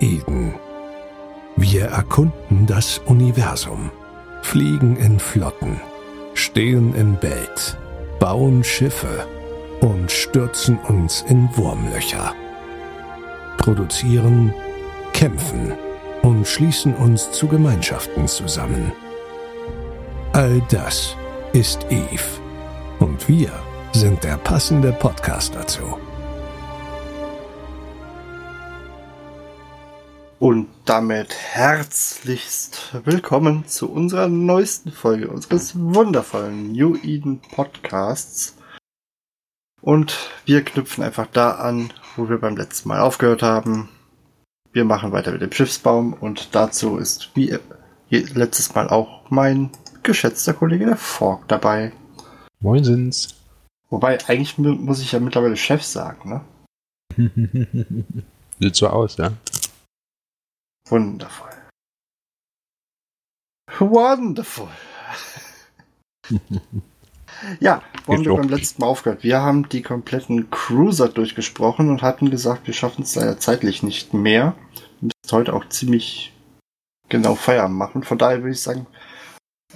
Eden. Wir erkunden das Universum, fliegen in Flotten, stehen in Belt, bauen Schiffe und stürzen uns in Wurmlöcher. Produzieren, kämpfen und schließen uns zu Gemeinschaften zusammen. All das ist Eve. Und wir sind der passende Podcast dazu. Und damit herzlichst willkommen zu unserer neuesten Folge unseres wundervollen New Eden Podcasts. Und wir knüpfen einfach da an, wo wir beim letzten Mal aufgehört haben. Wir machen weiter mit dem Schiffsbaum und dazu ist wie letztes Mal auch mein geschätzter Kollege der Fork dabei. Moinsens. Wobei, eigentlich muss ich ja mittlerweile Chef sagen, ne? Sieht so aus, ja. Wundervoll. Wonderful. ja, wo haben wir beim letzten Mal aufgehört? Wir haben die kompletten Cruiser durchgesprochen und hatten gesagt, wir schaffen es leider zeitlich nicht mehr. Wir müssen heute auch ziemlich genau Feierabend machen. Von daher würde ich sagen,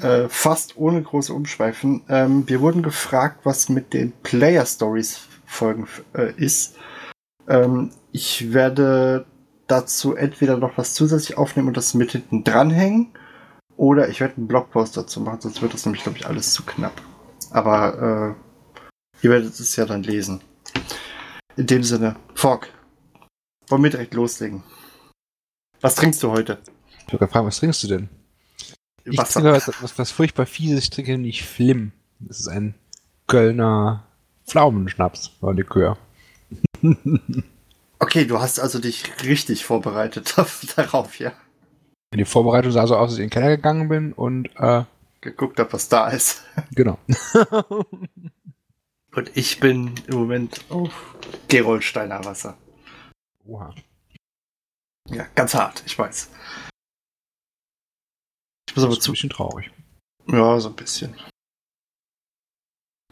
äh, fast ohne große Umschweifen. Ähm, wir wurden gefragt, was mit den Player Stories Folgen äh, ist. Ähm, ich werde dazu entweder noch was zusätzlich aufnehmen und das mit hinten dranhängen. Oder ich werde einen Blogpost dazu machen, sonst wird das nämlich, glaube ich, alles zu knapp. Aber äh, ihr werdet es ja dann lesen. In dem Sinne, Fork, wollen wir direkt loslegen. Was trinkst du heute? Ich wollte fragen, was trinkst du denn? Ich Wasser. trinke was, was, was furchtbar fieses. Ich trinke nämlich Flim. Das ist ein Kölner Pflaumenschnaps, war Likör. Okay, du hast also dich richtig vorbereitet darauf, ja. Die Vorbereitung sah so aus, dass ich in den Keller gegangen bin und äh, geguckt habe, was da ist. Genau. und ich bin im Moment auf Gerolsteiner Wasser. Oha. Ja, ganz hart, ich weiß. Ich muss aber zu. Ein bisschen traurig. Ja, so ein bisschen.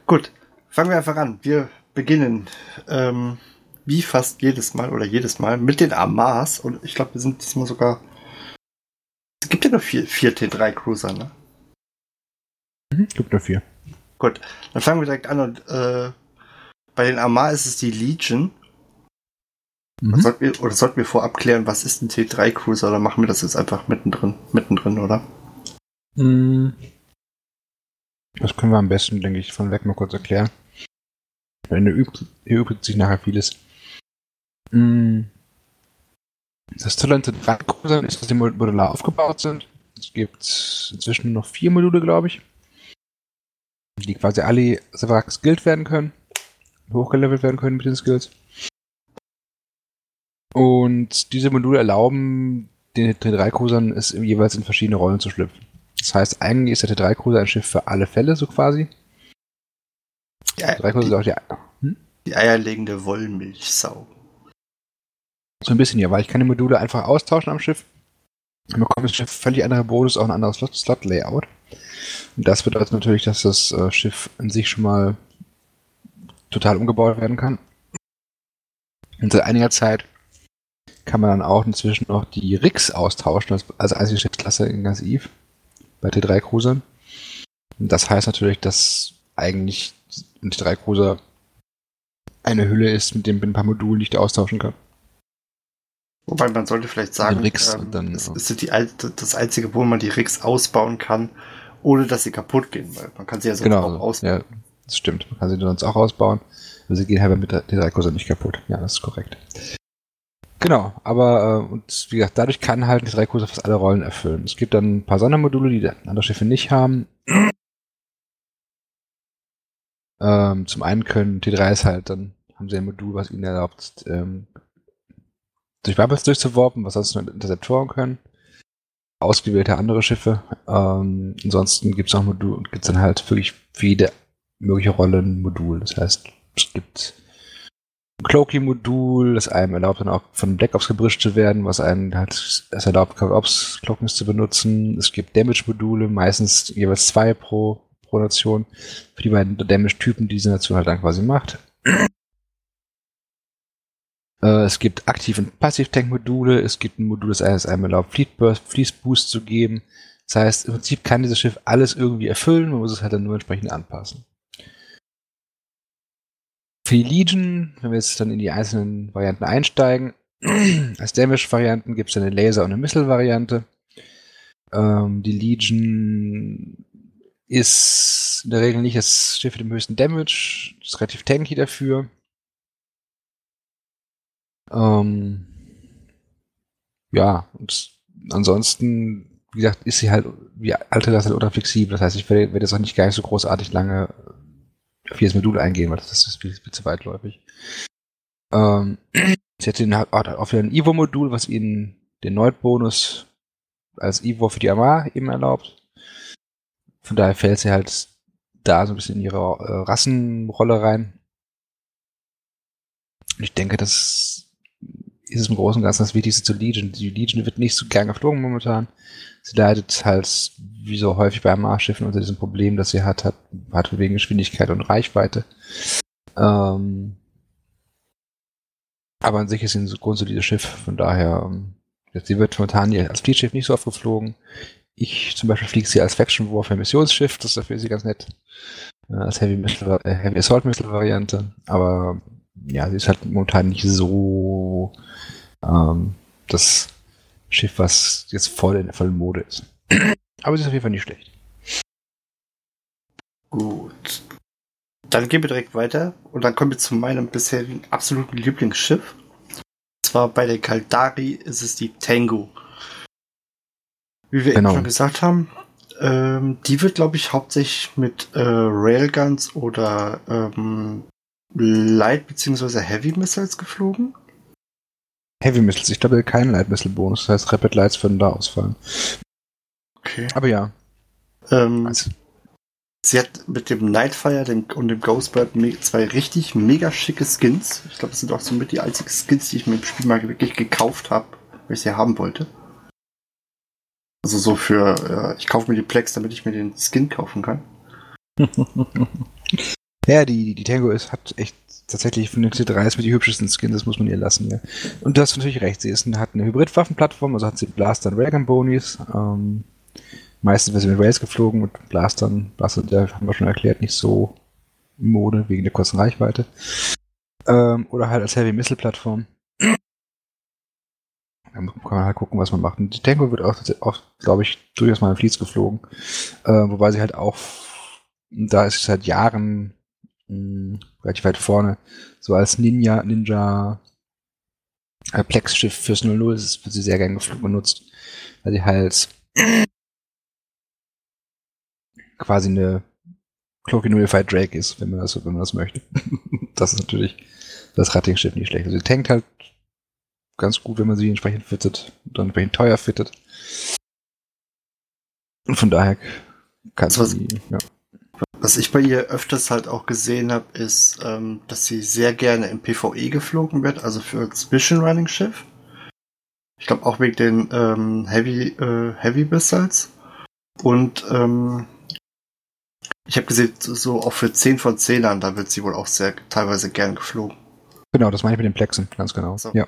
Gut, fangen wir einfach an. Wir beginnen. Ähm, wie fast jedes Mal oder jedes Mal mit den Amas und ich glaube, wir sind diesmal sogar. Es gibt ja nur vier, vier T3 Cruiser, ne? Mhm, gibt nur vier. Gut, dann fangen wir direkt an und äh, bei den Amar ist es die Legion. Mhm. Sollten wir, oder sollten wir vorab klären, was ist ein T3 Cruiser oder machen wir das jetzt einfach mittendrin, mittendrin, oder? Mhm. Das können wir am besten, denke ich, von weg mal kurz erklären. Hier übt sich nachher vieles. Mm. Das Tolle an Landcruisern ist, dass die modular aufgebaut sind. Es gibt inzwischen noch vier Module, glaube ich, die quasi alle separat geskillt werden können, hochgelevelt werden können mit den Skills. Und diese Module erlauben den T3-Cruisern es jeweils in verschiedene Rollen zu schlüpfen. Das heißt, eigentlich ist der T3-Cruiser ein Schiff für alle Fälle, so quasi. Ja, die, die, hm? die eierlegende Wollmilchsau. So ein bisschen ja, weil ich kann die Module einfach austauschen am Schiff. Dann bekommt das Schiff völlig andere Bonus, auch ein anderes Slot-Layout. Und das bedeutet natürlich, dass das äh, Schiff in sich schon mal total umgebaut werden kann. Und seit einiger Zeit kann man dann auch inzwischen noch die Rigs austauschen, als, als einzige Schiffsklasse in ganz Eve bei T3-Cruisern. Und das heißt natürlich, dass eigentlich ein T3-Cruiser eine Hülle ist, mit dem mit ein paar Modulen, da austauschen kann. Wobei man sollte vielleicht sagen, Rigs ähm, dann, es ist die, das einzige, wo man die Rigs ausbauen kann, ohne dass sie kaputt gehen, weil man kann sie ja sonst genau, auch ausbauen. Ja, das stimmt. Man kann sie sonst auch ausbauen. Aber sie gehen halt mit der D3-Kurse nicht kaputt. Ja, das ist korrekt. Genau, aber äh, und wie gesagt, dadurch kann halt die 3 Kurse fast alle Rollen erfüllen. Es gibt dann ein paar Sondermodule, die andere Schiffe nicht haben. ähm, zum einen können T3s halt, dann haben sie ein Modul, was ihnen erlaubt, ähm, durch Bubbles durchzuwarpen, was sonst nur Interceptoren können. Ausgewählte andere Schiffe. Ähm, ansonsten gibt es auch Modul, gibt dann halt wirklich für jede mögliche Rolle ein Modul. Das heißt, es gibt ein Cloaking-Modul, das einem erlaubt dann auch von Black Ops gebrischt zu werden, was einem halt es erlaubt, Cover Ops Cloakings zu benutzen. Es gibt Damage-Module, meistens jeweils zwei pro, pro Nation, für die beiden Damage-Typen, die diese Nation halt dann quasi macht. Äh, es gibt Aktiv- und Passiv-Tank-Module. Es gibt ein Modul, das es einem erlaubt, Fleet Burst, Fleece Boost zu geben. Das heißt, im Prinzip kann dieses Schiff alles irgendwie erfüllen, man muss es halt dann nur entsprechend anpassen. Für die Legion, wenn wir jetzt dann in die einzelnen Varianten einsteigen, als Damage-Varianten gibt es eine Laser- und eine Missile-Variante. Ähm, die Legion ist in der Regel nicht das Schiff mit dem höchsten Damage, ist relativ tanky dafür. Ähm, ja, und ansonsten, wie gesagt, ist sie halt wie alte das halt ultra flexibel. Das heißt, ich werde, werde jetzt auch nicht gar nicht so großartig lange auf jedes Modul eingehen, weil das ist viel, zu weitläufig. Ähm, sie hat den, auch wieder ein Ivo-Modul, was ihnen den Neut-Bonus als Ivo für die Armar eben erlaubt. Von daher fällt sie halt da so ein bisschen in ihre äh, Rassenrolle rein. Und ich denke, das ist es im Großen und Ganzen das Wichtigste zu Legion. Die Legion wird nicht so gern geflogen momentan. Sie leidet halt, wie so häufig bei Armar-Schiffen, unter diesem Problem, das sie hat, hat, hat wegen Geschwindigkeit und Reichweite. Ähm, aber an sich ist sie ein grundsolides Schiff, von daher, ähm, sie wird momentan als Fleetschiff nicht so oft geflogen. Ich zum Beispiel fliege sie als Faction Warfare Missionsschiff, das ist dafür sie ganz nett. Äh, als Heavy, äh, Heavy Assault Missile Variante. Aber ja, sie ist halt momentan nicht so ähm, das Schiff, was jetzt voll in der vollen Mode ist. Aber sie ist auf jeden Fall nicht schlecht. Gut. Dann gehen wir direkt weiter und dann kommen wir zu meinem bisherigen absoluten Lieblingsschiff. Und zwar bei der Kaldari ist es die Tango. Wie wir genau. eben schon gesagt haben, ähm, die wird, glaube ich, hauptsächlich mit äh, Railguns oder ähm, Light- bzw. Heavy Missiles geflogen. Heavy Missiles, ich glaube kein Light Missile Bonus, das heißt Rapid Lights würden da ausfallen. Okay. Aber ja. Ähm, also. Sie hat mit dem Nightfire und dem Ghostbird zwei richtig mega schicke Skins. Ich glaube, das sind auch so mit die einzigen Skins, die ich mir im Spiel mal wirklich gekauft habe, weil ich sie haben wollte. Also so für, äh, ich kaufe mir die Plex, damit ich mir den Skin kaufen kann. ja, die, die Tango ist, hat echt tatsächlich von den C3 mit die hübschesten Skins, das muss man ihr lassen, ja. Und du hast natürlich recht, sie ist, hat eine Hybridwaffenplattform, also hat sie Blaster und Railgun Bonis. Ähm, meistens wird sie mit Rails geflogen, mit Blastern. Blaster, der haben wir schon erklärt, nicht so Mode wegen der kurzen Reichweite. Ähm, oder halt als Heavy Missile Plattform. Da kann man halt gucken, was man macht. Und die Tango wird auch, auch glaube ich, durchaus mal in Fleets geflogen. Äh, wobei sie halt auch, da ist es seit Jahren mh, hm, relativ weit vorne, so als Ninja, Ninja äh, Plex-Schiff fürs 00 das wird sie sehr gerne benutzt, weil sie halt quasi eine Cloaky Nullified Drake ist, wenn man das, wenn man das möchte. das ist natürlich das Ratting-Schiff nicht schlecht. Also sie tankt halt ganz gut, wenn man sie entsprechend fittet und dann entsprechend teuer fittet. Und von daher kann was, sie, ja. Was ich bei ihr öfters halt auch gesehen habe, ist, ähm, dass sie sehr gerne im PvE geflogen wird, also für das Mission Running Schiff. Ich glaube auch wegen den ähm, Heavy, äh, Heavy Missiles. Und ähm, ich habe gesehen, so auch für 10 von 10ern, da wird sie wohl auch sehr teilweise gern geflogen. Genau, das meine ich mit den Plexen, ganz genau. So. Ja.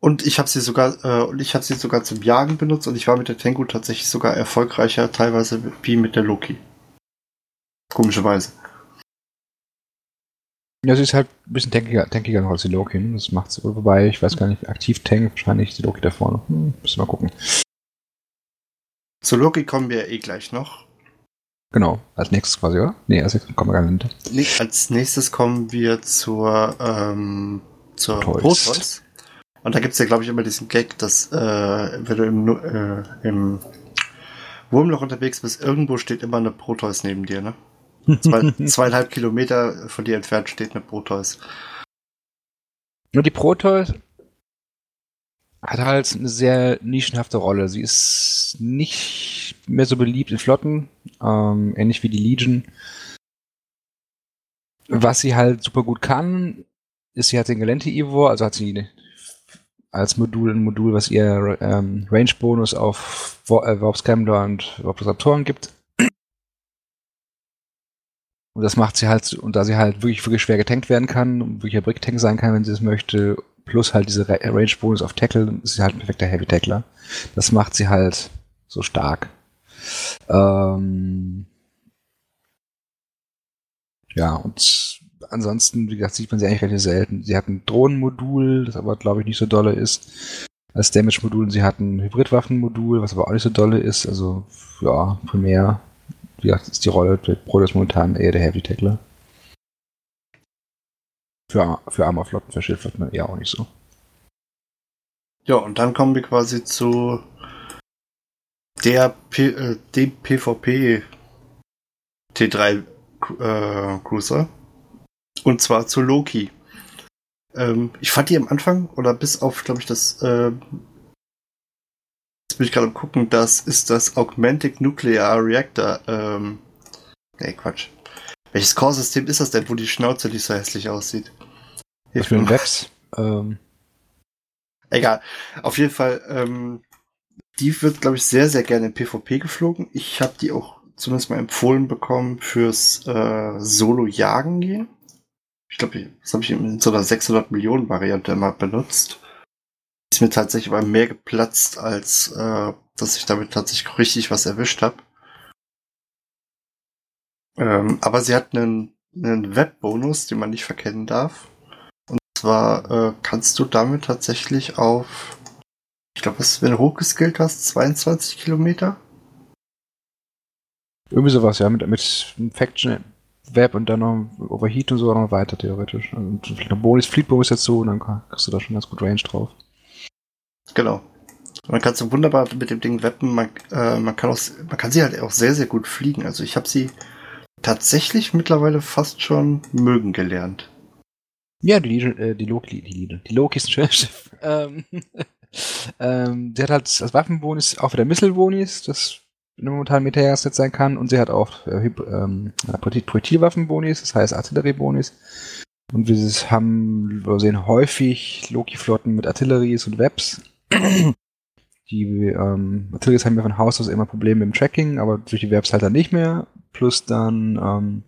Und ich habe sie sogar, äh, und ich habe sie sogar zum Jagen benutzt und ich war mit der Tengu tatsächlich sogar erfolgreicher, teilweise wie mit der Loki. Komischerweise. Ja, sie ist halt ein bisschen tankiger, tankiger noch als die Loki. Ne? Das macht sie wohl. Wobei, ich weiß gar nicht, aktiv tank, wahrscheinlich die Loki da vorne. Hm, müssen wir mal gucken. Zu Loki kommen wir eh gleich noch. Genau, als nächstes quasi, oder? Nee, als nächstes kommen wir gar nicht. Nee, als nächstes kommen wir zur, ähm, zur Protoss. Und da gibt's ja, glaube ich, immer diesen Gag, dass äh, wenn du im, äh, im Wurmloch unterwegs bist, irgendwo steht immer eine Proteus neben dir, ne? Zwei, zweieinhalb Kilometer von dir entfernt steht eine Proteus. Nur die Proteus hat halt eine sehr nischenhafte Rolle. Sie ist nicht mehr so beliebt in Flotten, ähm, ähnlich wie die Legion. Was sie halt super gut kann, ist, sie hat den Gelente Ivor, also hat sie als Modul ein Modul, was ihr ähm, Range-Bonus auf Warp äh, Scrambler und Warp Raptoren gibt. Und das macht sie halt, und da sie halt wirklich, wirklich schwer getankt werden kann wirklich ein Brick-Tank sein kann, wenn sie es möchte, plus halt diese Range-Bonus auf Tackle, ist sie halt ein perfekter Heavy-Tackler. Das macht sie halt so stark. Ähm ja, und ansonsten, wie gesagt, sieht man sie eigentlich relativ selten. Sie hat ein Drohnenmodul, das aber, glaube ich, nicht so dolle ist. Als Damage-Modul, sie hat ein Hybridwaffenmodul, was aber auch nicht so dolle ist. Also, ja, primär, wie gesagt, ist die Rolle der Protoss momentan eher der Heavy Tackler. Für, für Armorflotten, für Schildflotten eher auch nicht so. Ja, und dann kommen wir quasi zu der P äh, dem PvP T3 äh, Cruiser. Und zwar zu Loki. Ähm, ich fand die am Anfang, oder bis auf, glaube ich, das, äh, jetzt bin ich gerade am gucken, das ist das Augmented Nuclear Reactor. Ähm, nee, Quatsch. Welches Core-System ist das denn, wo die Schnauze nicht so hässlich aussieht? Was für ein Webs? Ähm. Egal. Auf jeden Fall, ähm, die wird, glaube ich, sehr, sehr gerne in PvP geflogen. Ich habe die auch zumindest mal empfohlen bekommen fürs äh, Solo-Jagen gehen. Ich glaube, das habe ich in so einer 600 Millionen Variante immer benutzt. Ist mir tatsächlich aber mehr geplatzt, als äh, dass ich damit tatsächlich richtig was erwischt habe. Ähm, aber sie hat einen, einen Webbonus, den man nicht verkennen darf. Und zwar äh, kannst du damit tatsächlich auf, ich glaube, wenn du hochgeskillt hast, 22 Kilometer? Irgendwie sowas, ja, mit, mit Faction Web und dann noch Overheat und so noch weiter theoretisch. Und vielleicht noch Bonus, Fleet Bonus dazu und dann kriegst du da schon ganz gut Range drauf. Genau. Und dann kannst du wunderbar mit dem Ding weppen. Man, äh, man kann auch, man kann sie halt auch sehr, sehr gut fliegen. Also ich habe sie tatsächlich mittlerweile fast schon mögen gelernt. Ja, die, äh, die Loki, die, die Loki ist ein schönes Schiff. ähm, ähm, sie hat halt als Waffenbonus auch wieder Missile-Bonis, das momentan Meteorset sein kann und sie hat auch äh, ähm, Projektilwaffenbonis, das heißt Artillerieebonis. Und wir haben, wir sehen häufig Loki-Flotten mit Artilleries und Webs. Die ähm, Artilleries haben wir von Haus aus immer Probleme mit dem Tracking, aber durch die Webs halt dann nicht mehr. Plus dann ähm,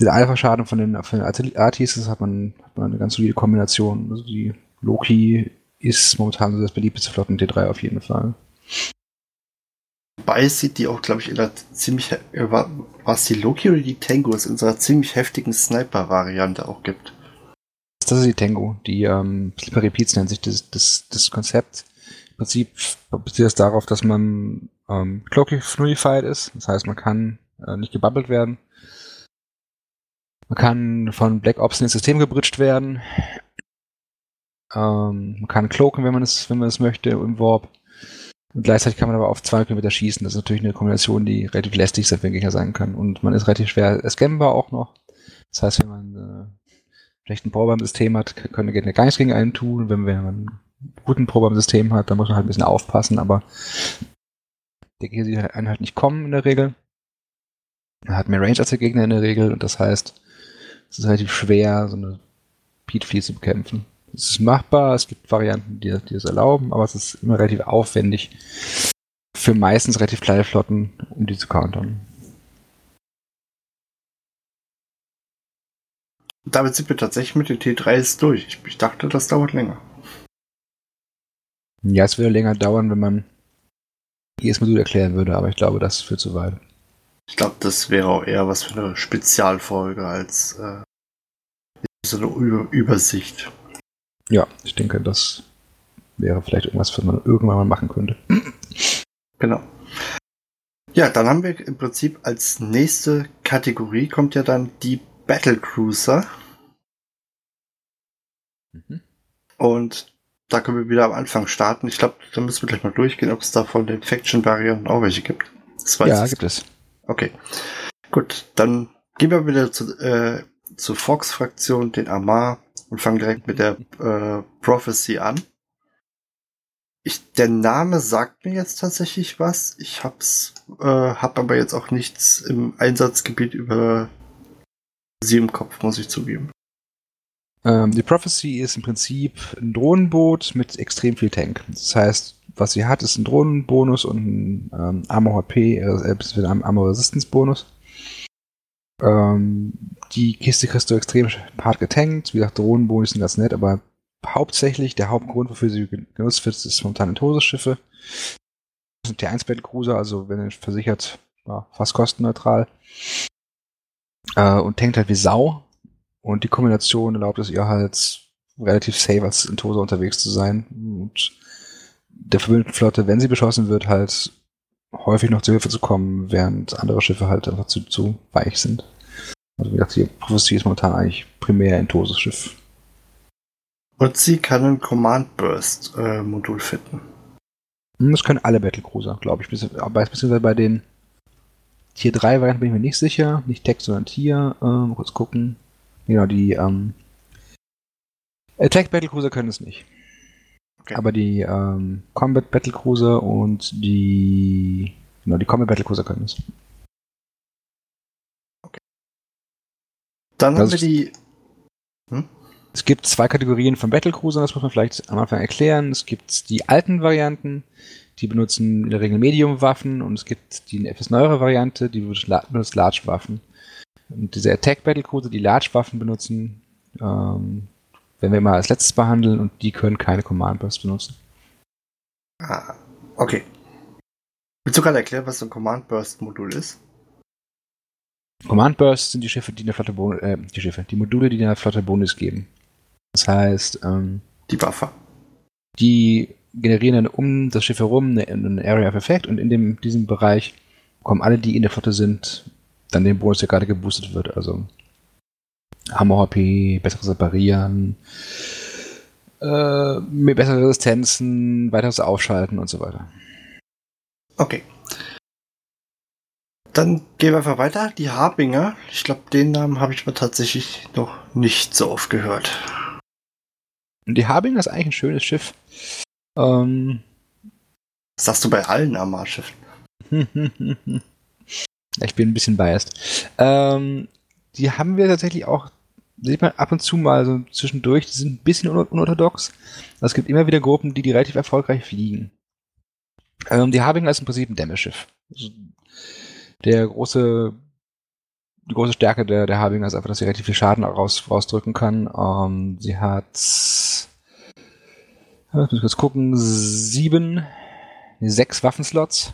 den Alpha-Schaden von den, von den Artis, das hat man, hat man eine ganz solide Kombination. Also die Loki ist momentan so das beliebteste Flotten T3 auf jeden Fall. Wobei sieht die auch, glaube ich, in einer ziemlich, äh, war es die Loki oder die Tango, es in so einer ziemlich heftigen Sniper-Variante auch gibt. Das ist die Tango, die ähm, Slipper Repeats nennt sich das, das, das Konzept. Im Prinzip basiert es darauf, dass man ähm, cloakly nullified ist, das heißt, man kann äh, nicht gebubbelt werden. Man kann von Black Ops in das System gebritscht werden. Ähm, man kann cloaken, wenn man es, wenn man es möchte, im Warp. Und gleichzeitig kann man aber auf zwei Kilometer schießen. Das ist natürlich eine Kombination, die relativ lästig für den Gegner sein kann. Und man ist relativ schwer scannbar auch noch. Das heißt, wenn man äh, vielleicht ein Powerbomb-System hat, können Gegner gar nichts gegen einen tun. Wenn man einen guten Powerbomb-System hat, dann muss man halt ein bisschen aufpassen, aber der Gegner sieht einen halt nicht kommen in der Regel. Er hat mehr Range als der Gegner in der Regel und das heißt, es ist relativ schwer, so eine Pete Fleet zu bekämpfen. Es ist machbar, es gibt Varianten, die, die es erlauben, aber es ist immer relativ aufwendig für meistens relativ kleine Flotten, um die zu countern. Damit sind wir tatsächlich mit den T3s durch. Ich, ich dachte, das dauert länger. Ja, es würde länger dauern, wenn man jedes Modul erklären würde, aber ich glaube, das führt zu weit. Ich glaube, das wäre auch eher was für eine Spezialfolge als äh, so eine Über Übersicht. Ja, ich denke, das wäre vielleicht irgendwas, was man irgendwann mal machen könnte. Genau. Ja, dann haben wir im Prinzip als nächste Kategorie kommt ja dann die Battle Cruiser. Mhm. Und da können wir wieder am Anfang starten. Ich glaube, da müssen wir gleich mal durchgehen, ob es da von den Faction-Varianten auch welche gibt. ja, gibt es. Okay. Gut, dann gehen wir wieder zu, äh, zur Fox-Fraktion, den Amar, und fangen direkt mit der äh, Prophecy an. Ich, der Name sagt mir jetzt tatsächlich was. Ich hab's, äh, hab aber jetzt auch nichts im Einsatzgebiet über sie im Kopf, muss ich zugeben. Ähm, die Prophecy ist im Prinzip ein Drohnenboot mit extrem viel Tank. Das heißt, was sie hat, ist ein Drohnenbonus und ein ähm, Armor HP, äh, ein Armor Resistance Bonus. Ähm, die Kiste kriegst du extrem hart getankt. Wie gesagt, Drohnenboni sind ganz nett, aber hauptsächlich der Hauptgrund, wofür sie genutzt wird, ist momentan in Todesschiffe. Das sind T1 Battlecruiser, also wenn ihr versichert, ja, fast kostenneutral. Äh, und tankt halt wie Sau. Und die Kombination erlaubt es ihr halt relativ safe als in Tosa unterwegs zu sein. Und der verbündeten Flotte, wenn sie beschossen wird, halt häufig noch zu Hilfe zu kommen, während andere Schiffe halt einfach zu, zu weich sind. Also wie gesagt, die Prophecy ist momentan eigentlich primär ein Toses Schiff. Und sie kann ein Command Burst äh, Modul finden. Hm, das können alle Battlecruiser, glaube ich. Beziehungsweise bei den Tier 3 Varianten bin ich mir nicht sicher. Nicht Tech, sondern Tier. Äh, mal kurz gucken. Genau, die ähm, Attack Battlecruiser können es nicht. Okay. Aber die ähm, Combat Battlecruiser und die genau, die Combat Battlecruiser können es. Dann also haben wir die hm? Es gibt zwei Kategorien von Battlecruisern, das muss man vielleicht am Anfang erklären. Es gibt die alten Varianten, die benutzen in der Regel Medium-Waffen und es gibt die etwas neuere Variante, die benutzt Large-Waffen. Und diese Attack-Battlecruiser, die Large-Waffen benutzen, ähm, werden wir immer als letztes behandeln und die können keine Command Burst benutzen. Ah, okay. Willst du gerade erklären, was so ein Command Burst Modul ist? Command Burst sind die Schiffe, die in der Flotte Bonus, äh, die Schiffe, die Module, die in der Flotte Bonus geben. Das heißt, ähm, die Buffer. Die generieren dann um das Schiff herum eine, Area of Effect und in dem, diesem Bereich kommen alle, die in der Flotte sind, dann den Bonus, der gerade geboostet wird. Also Hammer-HP, besseres Reparieren, äh, bessere Resistenzen, weiteres Aufschalten und so weiter. Okay. Dann gehen wir einfach weiter. Die Harbinger. Ich glaube, den Namen habe ich mir tatsächlich noch nicht so oft gehört. Die Harbinger ist eigentlich ein schönes Schiff. Ähm, Was sagst du bei allen Armar-Schiffen? ich bin ein bisschen biased. Ähm, die haben wir tatsächlich auch, sieht man ab und zu mal so zwischendurch, die sind ein bisschen un unorthodox. Es gibt immer wieder Gruppen, die die relativ erfolgreich fliegen. Ähm, die Harbinger ist im Prinzip ein Dämmerschiff. Also der große, die große Stärke der, der Harbinger ist einfach, dass sie relativ viel Schaden raus, rausdrücken kann. Ähm, sie hat, lass mich kurz gucken, sieben, sechs Waffenslots.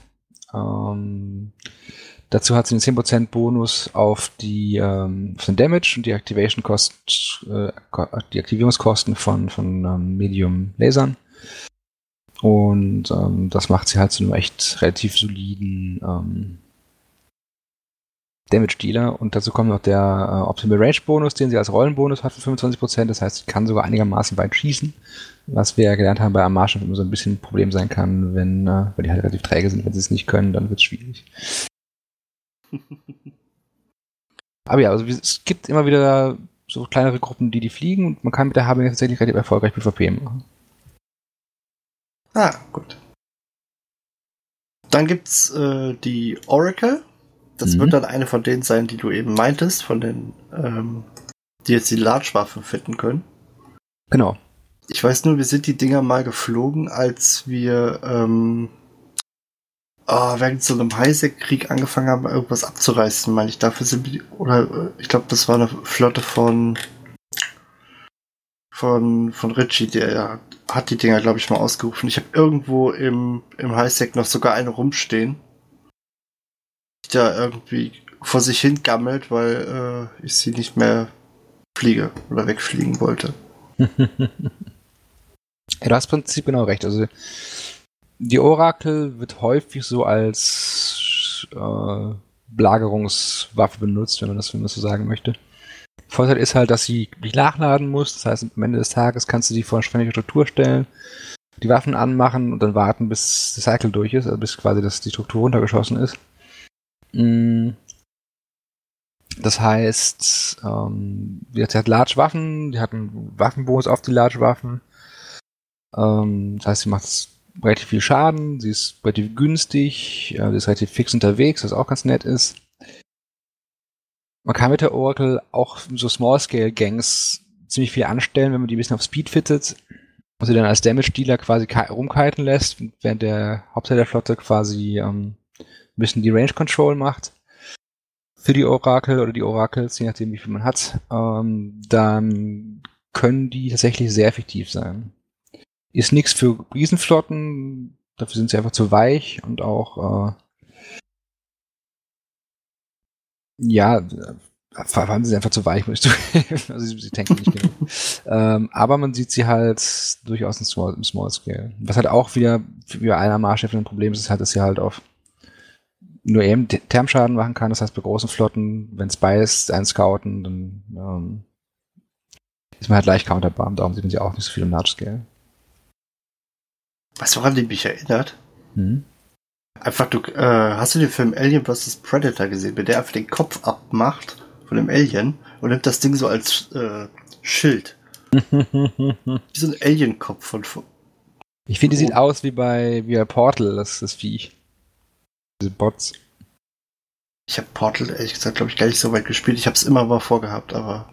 Ähm, Dazu hat sie einen 10% Bonus auf die ähm, auf den Damage und die Activation Cost, äh, die Aktivierungskosten von, von ähm, Medium Lasern. Und ähm, das macht sie halt zu einem echt relativ soliden ähm, Damage Dealer. Und dazu kommt noch der äh, Optimal Range Bonus, den sie als Rollenbonus hat für 25%. Das heißt, sie kann sogar einigermaßen weit schießen. Was wir ja gelernt haben bei Amarschen immer so ein bisschen ein Problem sein kann, wenn, äh, wenn die halt relativ träge sind. Wenn sie es nicht können, dann wird es schwierig. Aber ja, also es gibt immer wieder so kleinere Gruppen, die die fliegen und man kann mit der Harbinger tatsächlich relativ erfolgreich PvP machen. Ah, gut. Dann gibt's äh, die Oracle. Das mhm. wird dann eine von denen sein, die du eben meintest, von den, ähm, die jetzt die Large-Waffen fitten können. Genau. Ich weiß nur, wir sind die Dinger mal geflogen, als wir ähm, oh, während so einem Highsec-Krieg angefangen haben, irgendwas abzureißen, meine ich. Dafür sind wir, oder ich glaube, das war eine Flotte von von, von Richie, der hat die Dinger, glaube ich, mal ausgerufen. Ich habe irgendwo im, im Highsec noch sogar eine rumstehen. Da irgendwie vor sich hin gammelt, weil äh, ich sie nicht mehr fliege oder wegfliegen wollte. ja, du hast im Prinzip genau recht. Also die Orakel wird häufig so als äh, Belagerungswaffe benutzt, wenn man das, so sagen möchte. Vorteil ist halt, dass sie nicht nachladen muss. Das heißt, am Ende des Tages kannst du die vor eine Struktur stellen, die Waffen anmachen und dann warten, bis das Cycle durch ist, also bis quasi das, die Struktur runtergeschossen ist. Mm. Das heißt, ähm, sie hat Large-Waffen, die hat einen Waffenbonus auf die Large-Waffen. Ähm, das heißt, sie macht relativ viel Schaden, sie ist relativ günstig, äh, sie ist relativ fix unterwegs, was auch ganz nett ist. Man kann mit der Oracle auch so Small-Scale-Gangs ziemlich viel anstellen, wenn man die ein bisschen auf Speed fittet und sie dann als Damage-Dealer quasi rumkiten lässt, während der Hauptteil der Flotte quasi ähm, ein bisschen die Range-Control macht. für die Orakel oder die Orakels, je nachdem wie viel man hat, ähm, dann können die tatsächlich sehr effektiv sein. Ist nichts für Riesenflotten, dafür sind sie einfach zu weich und auch äh, ja, waren sie einfach zu weich, muss ich zugeben. also sie, sie tanken nicht genug. ähm, aber man sieht sie halt durchaus im Small, im Small Scale. Was halt auch wieder für einer Marschchef ein Problem ist, ist halt, dass sie halt auf nur eben Termschaden machen kann. Das heißt, bei großen Flotten, wenn es beißt, ein Scouten, dann ähm, ist man halt leicht counterbar. Darum sieht man sie auch nicht so viel im Large Scale. Weißt du, woran die mich erinnert? Hm? Einfach, du, äh, hast du den Film Alien vs. Predator gesehen, wenn der einfach den Kopf abmacht von dem Alien und nimmt das Ding so als äh, Schild. wie so ein Alien-Kopf von. Ich finde, die sieht aus wie bei, wie bei Portal, das, das Viech. Diese Bots. Ich habe Portal ehrlich gesagt, glaube ich, gar nicht so weit gespielt. Ich habe es immer mal vorgehabt, aber.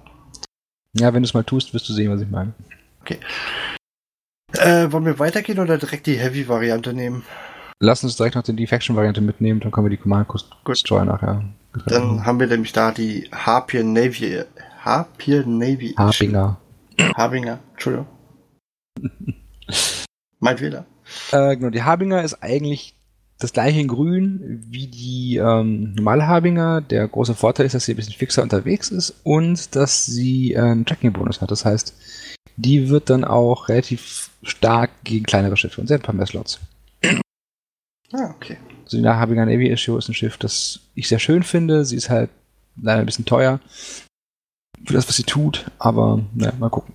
Ja, wenn du es mal tust, wirst du sehen, was ich meine. Okay. Äh, wollen wir weitergehen oder direkt die Heavy-Variante nehmen? Lass uns direkt noch die Defection-Variante mitnehmen, dann können wir die Command Destroy nachher. Dann haben wir nämlich da die Harpier Navy. Harpier Navy. Harbinger. Harbinger, Entschuldigung. mein Fehler. Äh, genau, die Harbinger ist eigentlich das gleiche in grün wie die ähm, normale Harbinger. Der große Vorteil ist, dass sie ein bisschen fixer unterwegs ist und dass sie äh, einen Tracking-Bonus hat. Das heißt, die wird dann auch relativ stark gegen kleinere Schiffe und sie hat ein paar mehr Slots. Ah, okay. Also die Harbinger Navy Issue ist ein Schiff, das ich sehr schön finde. Sie ist halt leider ein bisschen teuer für das, was sie tut, aber naja, mal gucken.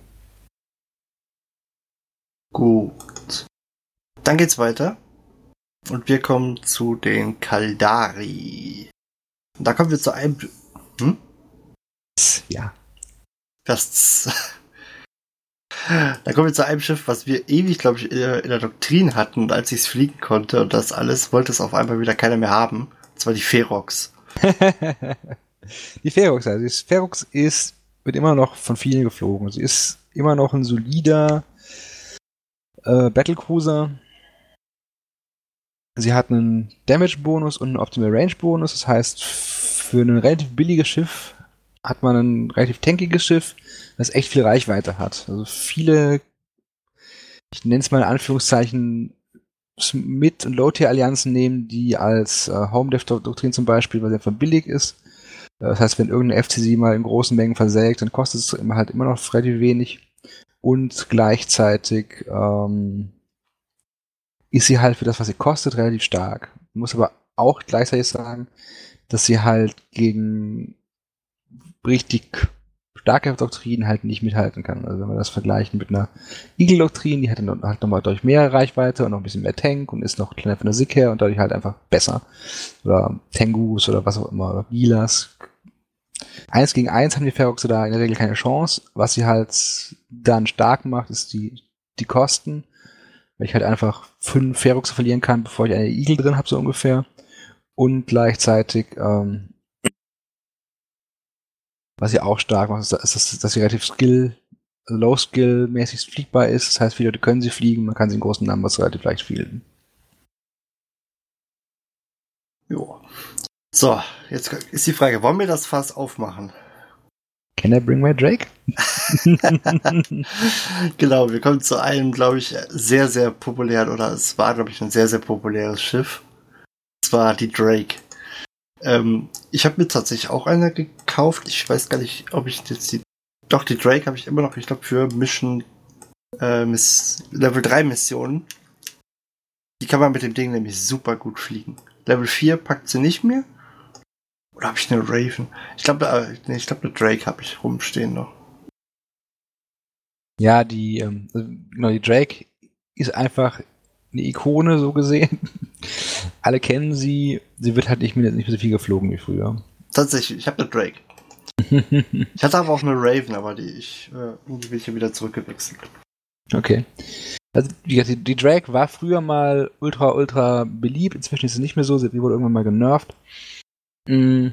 Gut. Dann geht's weiter. Und wir kommen zu den Kaldari. Und da kommen wir zu einem. Hm? Ja. Das. Da kommen wir zu einem Schiff, was wir ewig, glaube ich, in der Doktrin hatten, als ich es fliegen konnte und das alles, wollte es auf einmal wieder keiner mehr haben. Und zwar die Ferox. die Ferox, also die Ferox ist, wird immer noch von vielen geflogen. Sie ist immer noch ein solider äh, Battlecruiser. Sie hat einen Damage-Bonus und einen Optimal Range-Bonus. Das heißt, für ein relativ billiges Schiff hat man ein relativ tankiges Schiff, das echt viel Reichweite hat. Also viele, ich nenne es mal in Anführungszeichen, Mid- und Low-Tier-Allianzen nehmen, die als äh, Home-Dev-Doktrin zum Beispiel, weil sie einfach billig ist. Das heißt, wenn irgendeine FCC mal in großen Mengen versägt, dann kostet es halt immer noch relativ wenig. Und gleichzeitig ähm, ist sie halt für das, was sie kostet, relativ stark. Muss aber auch gleichzeitig sagen, dass sie halt gegen richtig starke Doktrin halt nicht mithalten kann. Also wenn wir das vergleichen mit einer Eagle-Doktrin, die hat dann halt nochmal deutlich mehr Reichweite und noch ein bisschen mehr Tank und ist noch kleiner von der Sick her und dadurch halt einfach besser. Oder Tengus oder was auch immer, oder Gilas. Eins gegen eins haben die Feroxe da in der Regel keine Chance. Was sie halt dann stark macht, ist die, die Kosten. Weil ich halt einfach fünf Feroxe verlieren kann, bevor ich eine Eagle drin habe, so ungefähr. Und gleichzeitig ähm, was sie auch stark macht, ist, dass, dass sie relativ skill, low skill mäßig fliegbar ist. Das heißt, viele Leute können sie fliegen, man kann sie in großen Numbers relativ leicht fielden. Jo. So, jetzt ist die Frage, wollen wir das Fass aufmachen? Can I bring my Drake? genau, wir kommen zu einem, glaube ich, sehr, sehr populären, oder es war, glaube ich, ein sehr, sehr populäres Schiff. Es war die Drake. Ähm, ich habe mir tatsächlich auch eine gekauft. Ich weiß gar nicht, ob ich jetzt die. Doch, die Drake habe ich immer noch, ich glaube, für Mission äh, Miss, Level 3 Missionen. Die kann man mit dem Ding nämlich super gut fliegen. Level 4 packt sie nicht mehr. Oder habe ich eine Raven? Ich glaube, äh, nee, ich glaube, eine Drake habe ich rumstehen noch. Ja, die, ähm, also, genau, die Drake ist einfach eine Ikone, so gesehen. Alle kennen sie. Sie wird halt nicht mehr, nicht mehr so viel geflogen wie früher. Tatsächlich, ich habe eine Drake. ich hatte aber auch eine Raven, aber die ich äh, irgendwie bin ich ja wieder zurückgewechselt. Okay. Also die, die Drake war früher mal ultra, ultra beliebt. Inzwischen ist sie nicht mehr so. Sie wurde irgendwann mal genervt. Mm.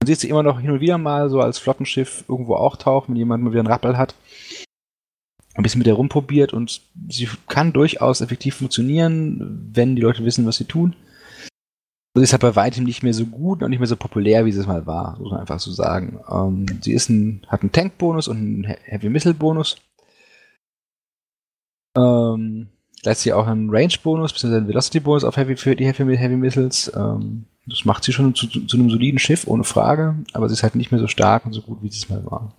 Man sieht sie immer noch hin und wieder mal so als Flottenschiff irgendwo auch tauchen, wenn jemand mal wieder einen Rappel hat ein bisschen mit der rumprobiert und sie kann durchaus effektiv funktionieren, wenn die Leute wissen, was sie tun. Sie ist halt bei weitem nicht mehr so gut und nicht mehr so populär, wie sie es mal war, muss man einfach so sagen. Ähm, sie ist ein, hat einen Tank-Bonus und einen Heavy Missile-Bonus. Ähm, gleichzeitig auch einen Range-Bonus, bzw. einen Velocity-Bonus auf Heavy, für die Heavy, Heavy Missiles. Ähm, das macht sie schon zu, zu, einem soliden Schiff, ohne Frage, aber sie ist halt nicht mehr so stark und so gut, wie sie es mal war.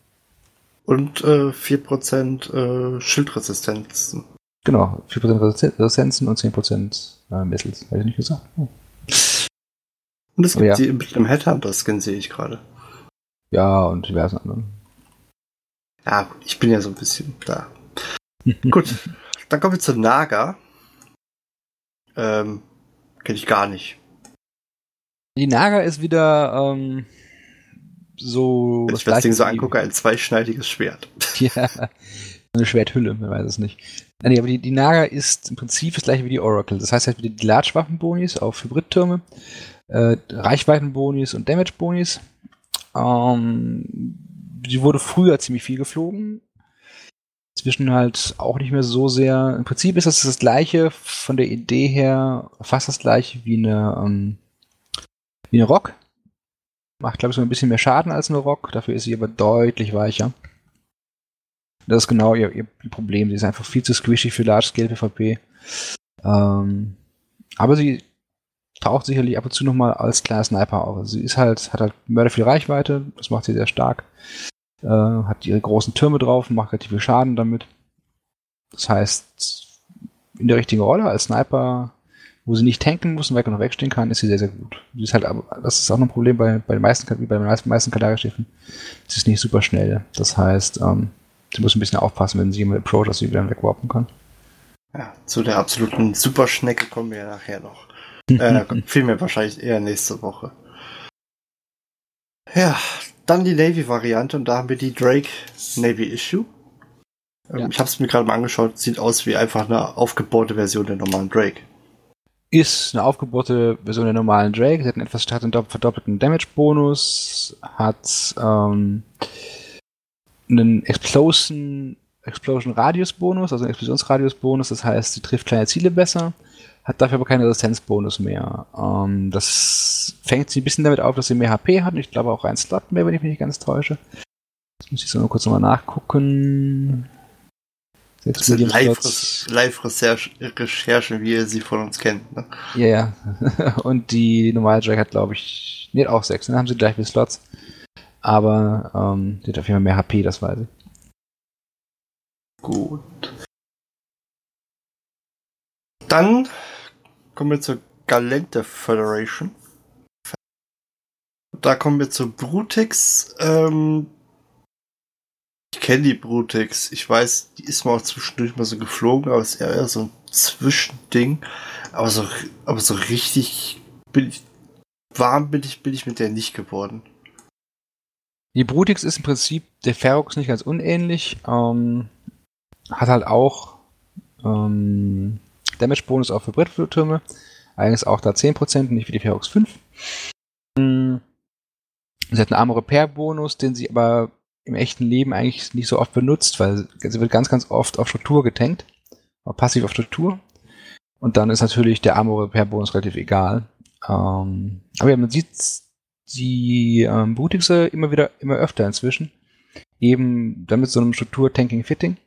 Und äh, 4% äh, Schildresistenz. Genau, 4% Resistenzen und 10% äh, Missiles. Hätte ich nicht gesagt. Oh. Und es gibt ja. die mit einem Headhunter-Skin, sehe ich gerade. Ja, und diversen anderen. Ja, ich bin ja so ein bisschen da. Gut, dann kommen wir zu Naga. Ähm, kenne ich gar nicht. Die Naga ist wieder ähm, so. Wenn ich das Ding so angucke, ein zweischneidiges Schwert. Ja, eine Schwerthülle, man weiß es nicht. Nee, aber die, die Naga ist im Prinzip das gleiche wie die Oracle. Das heißt halt wieder die Large-Waffen-Bonis auf Hybridtürme, äh, Reichweiten-Bonis und Damage-Bonis. Ähm, die wurde früher ziemlich viel geflogen. Zwischen halt auch nicht mehr so sehr. Im Prinzip ist das das gleiche von der Idee her, fast das gleiche wie eine, ähm, wie eine Rock. Macht, glaube ich, so ein bisschen mehr Schaden als eine Rock. Dafür ist sie aber deutlich weicher. Das ist genau ihr, ihr Problem. Sie ist einfach viel zu squishy für Large-Scale PvP. Ähm, aber sie taucht sicherlich ab und zu nochmal als kleiner Sniper auf. Also sie ist halt, hat halt mörder viel Reichweite, das macht sie sehr stark. Äh, hat ihre großen Türme drauf, macht relativ viel Schaden damit. Das heißt, in der richtigen Rolle als Sniper, wo sie nicht tanken muss und weg und noch wegstehen kann, ist sie sehr, sehr gut. Sie ist halt, das ist auch noch ein Problem bei, bei den meisten, wie bei den meisten, meisten Kalagerschiffen. Sie ist nicht super schnell. Das heißt, ähm, sie muss ein bisschen aufpassen, wenn sie jemand approach, dass sie wieder wegwarpen kann. Ja, zu der absoluten Superschnecke kommen wir ja nachher noch. äh, vielmehr wahrscheinlich eher nächste Woche. Ja, dann die Navy-Variante und da haben wir die Drake Navy Issue. Ähm, ja. Ich habe es mir gerade mal angeschaut, sieht aus wie einfach eine aufgebohrte Version der normalen Drake. Ist eine aufgebohrte Version der normalen Drake, sie hat einen etwas hat einen verdoppelten Damage-Bonus, hat ähm, einen Explosion, Explosion Radius Bonus, also einen Explosionsradius Bonus, das heißt, sie trifft kleine Ziele besser, hat dafür aber keinen Resistenzbonus mehr. Ähm, das fängt sie ein bisschen damit auf, dass sie mehr HP hat und ich glaube auch einen Slot mehr, wenn ich mich nicht ganz täusche. Jetzt muss ich so nur kurz nochmal nachgucken. Das sind Live-Recherchen, wie ihr sie von uns kennt. Ne? Ja, ja. Und die normale Jack hat, glaube ich, nee, auch sechs. Dann haben sie gleich wie Slots. Aber ähm, die hat auf jeden Fall mehr HP, das weiß ich. Gut. Dann kommen wir zur Galente Federation. Da kommen wir zur Brutex. Ähm, kenne die Brutex. Ich weiß, die ist mal auch zwischendurch mal so geflogen, aber es ist eher so ein Zwischending. Aber so, aber so richtig bin ich, warm bin ich, bin ich mit der nicht geworden. Die Brutix ist im Prinzip der Ferox nicht ganz unähnlich. Ähm, hat halt auch ähm, Damage-Bonus auf Hybrid-Türme. Allerdings auch da 10%, nicht wie die Ferox 5. Sie hat einen Armor Repair Bonus, den sie aber im echten Leben eigentlich nicht so oft benutzt, weil sie wird ganz, ganz oft auf Struktur getankt. Passiv auf Struktur. Und dann ist natürlich der Armor Repair Bonus relativ egal. Ähm, aber ja, man sieht die ähm, Bootixe immer wieder, immer öfter inzwischen. Eben dann mit so einem Struktur-Tanking-Fitting.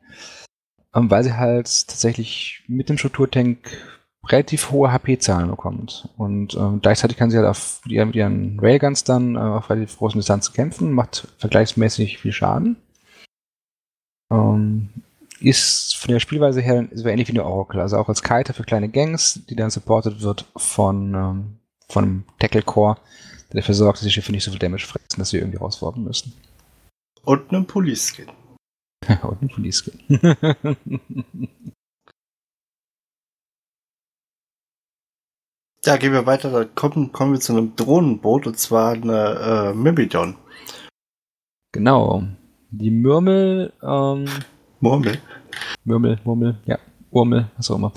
Ähm, weil sie halt tatsächlich mit dem Strukturtank relativ hohe HP-Zahlen bekommt. Und ähm, gleichzeitig kann sie halt auf, mit, ihren, mit ihren Railguns dann äh, auf relativ großen Distanzen kämpfen, macht vergleichsmäßig viel Schaden. Ähm, ist von der Spielweise her so ähnlich wie eine Oracle, also auch als Kiter für kleine Gangs, die dann supported wird von, ähm, von einem Tackle Core, der dafür sorgt, dass die Schiffe nicht so viel Damage fressen, dass sie irgendwie rauswarten müssen. Und einen Police Skin. Und einen Police Ja, gehen wir weiter. Da kommen, kommen wir zu einem Drohnenboot und zwar eine äh, Myrmidon. Genau. Die Murmel. Ähm, Murmel. Murmel, Murmel, ja. Urmel, was auch immer.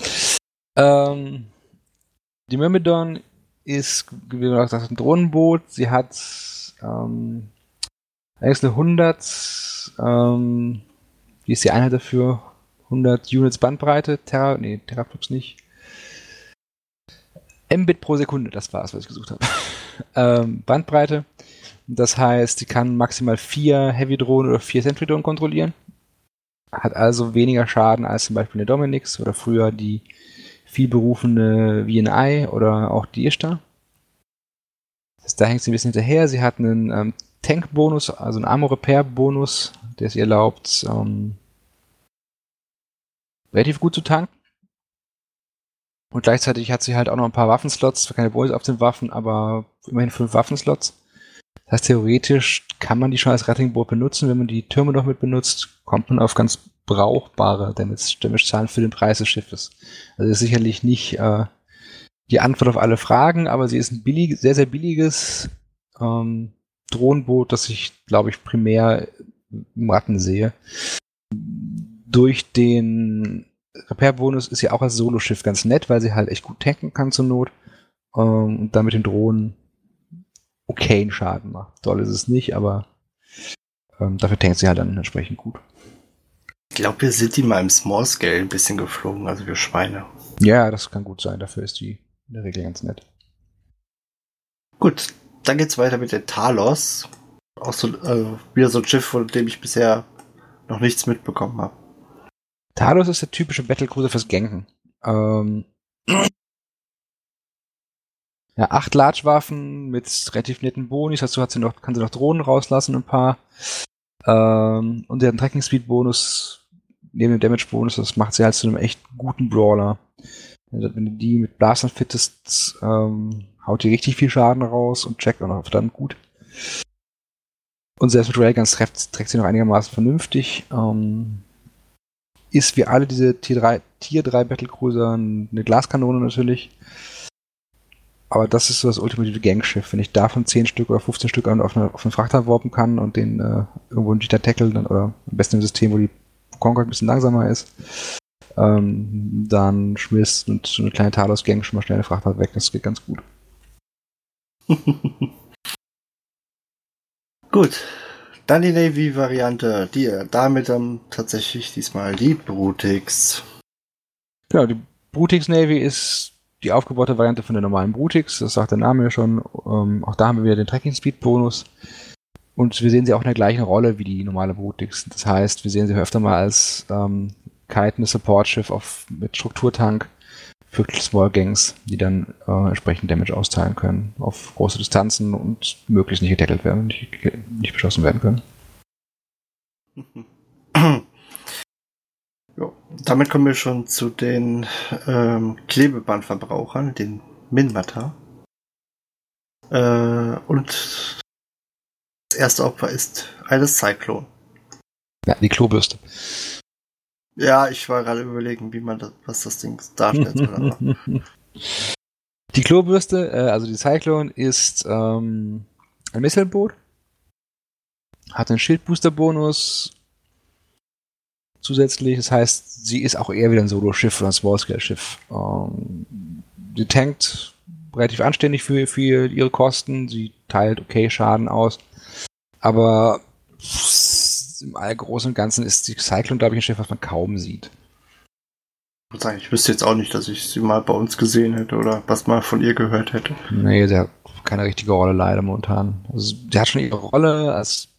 Ähm, die Myrmidon ist, wie gesagt, ein Drohnenboot. Sie hat ähm, eigentlich eine 100, ähm, wie ist die Einheit dafür? 100 Units Bandbreite, Terra, nee, Terraflux nicht. Mbit pro Sekunde, das war es, was ich gesucht habe. ähm, Bandbreite. Das heißt, sie kann maximal vier Heavy-Drohnen oder vier Sentry-Drohnen kontrollieren. Hat also weniger Schaden als zum Beispiel eine Dominix oder früher die vielberufene VNI oder auch die Ishtar. Da hängt sie ein bisschen hinterher. Sie hat einen ähm, Tank-Bonus, also einen Armor-Repair-Bonus, der es ihr erlaubt, ähm, relativ gut zu tanken. Und gleichzeitig hat sie halt auch noch ein paar Waffenslots, zwar keine Boys auf den Waffen, aber immerhin fünf Waffenslots. Das heißt, theoretisch kann man die schon als Rettingboot benutzen. Wenn man die Türme noch mit benutzt, kommt man auf ganz brauchbare Damage-Zahlen für den Preis des Schiffes. Also ist sicherlich nicht äh, die Antwort auf alle Fragen, aber sie ist ein billig, sehr, sehr billiges ähm, Drohnenboot, das ich, glaube ich, primär im Ratten sehe. Durch den Repair-Bonus ist sie auch als Soloschiff ganz nett, weil sie halt echt gut tanken kann zur Not ähm, und damit den Drohnen okayen Schaden macht. Toll ist es nicht, aber ähm, dafür tankt sie halt dann entsprechend gut. Ich glaube, wir sind die mal im Small Scale ein bisschen geflogen, also wir Schweine. Ja, das kann gut sein. Dafür ist die in der Regel ganz nett. Gut, dann geht's weiter mit der Talos. Auch so, also wieder so ein Schiff, von dem ich bisher noch nichts mitbekommen habe. Talos ist der typische Battlecruiser fürs Ganken. Ähm, ja, acht Large-Waffen mit relativ netten Bonis. Dazu hat sie noch, kann sie noch Drohnen rauslassen, ein paar. Ähm, und sie hat einen Tracking-Speed-Bonus neben dem Damage-Bonus. Das macht sie halt zu einem echt guten Brawler. Wenn du die mit Blastern fittest, ähm, haut die richtig viel Schaden raus und checkt auch noch verdammt gut. Und selbst mit Railguns trägt, trägt sie noch einigermaßen vernünftig. Ähm, ist wie alle diese Tier 3, Tier 3 Battlecruiser eine Glaskanone natürlich. Aber das ist so das ultimative Gangschiff. Wenn ich davon 10 Stück oder 15 Stück auf, eine, auf Frachter warpen kann und den äh, irgendwo einen Jitter tackle, dann, oder am besten im System, wo die Concord ein bisschen langsamer ist, ähm, dann schmierst du so eine kleine Talos-Gang schon mal schnell eine Frachter weg. Das geht ganz gut. gut, dann die Navy-Variante, die damit dann tatsächlich diesmal die Brutix. Genau, die Brutix Navy ist die aufgebaute Variante von der normalen Brutix, das sagt der Name ja schon. Ähm, auch da haben wir wieder den Tracking Speed Bonus. Und wir sehen sie auch in der gleichen Rolle wie die normale Brutix. Das heißt, wir sehen sie öfter mal als ähm, kitende Support-Schiff mit Strukturtank für Small Gangs, die dann äh, entsprechend Damage austeilen können auf große Distanzen und möglichst nicht getackelt werden, nicht, nicht beschossen werden können. jo, damit kommen wir schon zu den ähm, Klebebandverbrauchern, den Minmata. Äh, und das erste Opfer ist eine Cyclone. Ja, die Klobürste. Ja, ich war gerade überlegen, wie man das, was das Ding darstellt. die Klobürste, äh, also die Cyclone, ist ähm, ein Missilboot, hat einen Schildbooster-Bonus zusätzlich. Das heißt, sie ist auch eher wieder ein Solo-Schiff oder ein Small-Scale-Schiff. Ähm, sie tankt relativ anständig für, für ihre Kosten. Sie teilt okay Schaden aus. Aber im Allgroßen und Ganzen ist die Cyclone, glaube ich, ein Schiff, was man kaum sieht. Ich wüsste jetzt auch nicht, dass ich sie mal bei uns gesehen hätte oder was mal von ihr gehört hätte. Nee, sie hat keine richtige Rolle leider momentan. Also, sie hat schon ihre Rolle als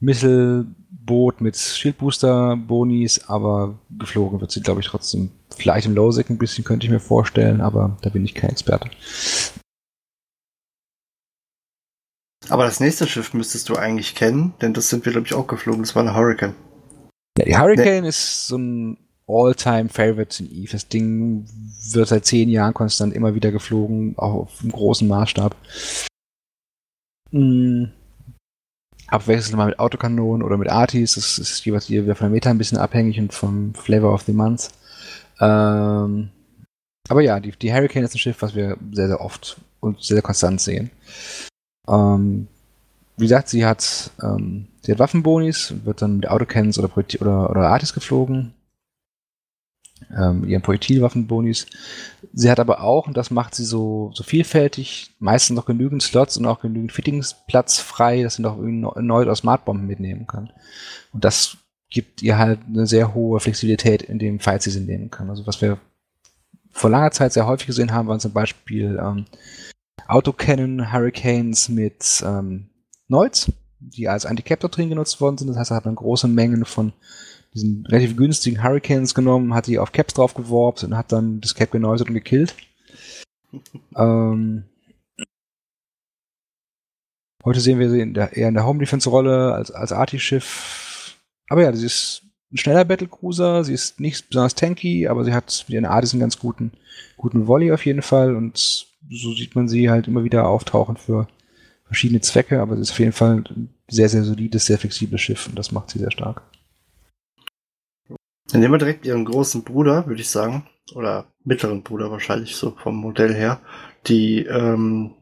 Misselboot mit Schildbooster-Bonis, aber geflogen wird sie, glaube ich, trotzdem. Vielleicht im Lowsec ein bisschen, könnte ich mir vorstellen, aber da bin ich kein Experte. Aber das nächste Schiff müsstest du eigentlich kennen, denn das sind wir, glaube ich, auch geflogen. Das war eine Hurricane. Ja, die Hurricane nee. ist so ein All-Time-Favorite in Eve. Das Ding wird seit zehn Jahren konstant immer wieder geflogen, auch auf einem großen Maßstab. Mhm. Abwechselnd mal mit Autokanonen oder mit Artis. Das ist jeweils wieder von der Meta ein bisschen abhängig und vom Flavor of the Month. Ähm, aber ja, die, die Hurricane ist ein Schiff, was wir sehr, sehr oft und sehr, sehr konstant sehen. Ähm, wie gesagt, sie hat, ähm, sie hat Waffenbonis, wird dann mit Autocans oder, oder, oder Artis geflogen. Ähm, ihren Projektilwaffenbonis. Sie hat aber auch, und das macht sie so, so vielfältig, meistens noch genügend Slots und auch genügend Fittingsplatz frei, dass sie noch erneut aus Smartbomben mitnehmen kann. Und das gibt ihr halt eine sehr hohe Flexibilität in dem Fight, sie sie nehmen kann. Also was wir vor langer Zeit sehr häufig gesehen haben, waren zum Beispiel ähm, Autocannon Hurricanes mit ähm, Noids, die als Anti-Cap-Doktrin genutzt worden sind. Das heißt, er hat dann große Mengen von diesen relativ günstigen Hurricanes genommen, hat die auf Caps drauf geworbt und hat dann das Cap geneutet und gekillt. ähm, heute sehen wir sie in der, eher in der Home-Defense-Rolle als, als Arti-Schiff. Aber ja, sie ist ein schneller Battlecruiser, sie ist nicht besonders tanky, aber sie hat mit ihren Artis einen ganz guten, guten Volley auf jeden Fall und so sieht man sie halt immer wieder auftauchen für verschiedene Zwecke, aber sie ist auf jeden Fall ein sehr, sehr solides, sehr flexibles Schiff und das macht sie sehr stark. Dann nehmen wir direkt ihren großen Bruder, würde ich sagen, oder mittleren Bruder wahrscheinlich so vom Modell her, die ähm,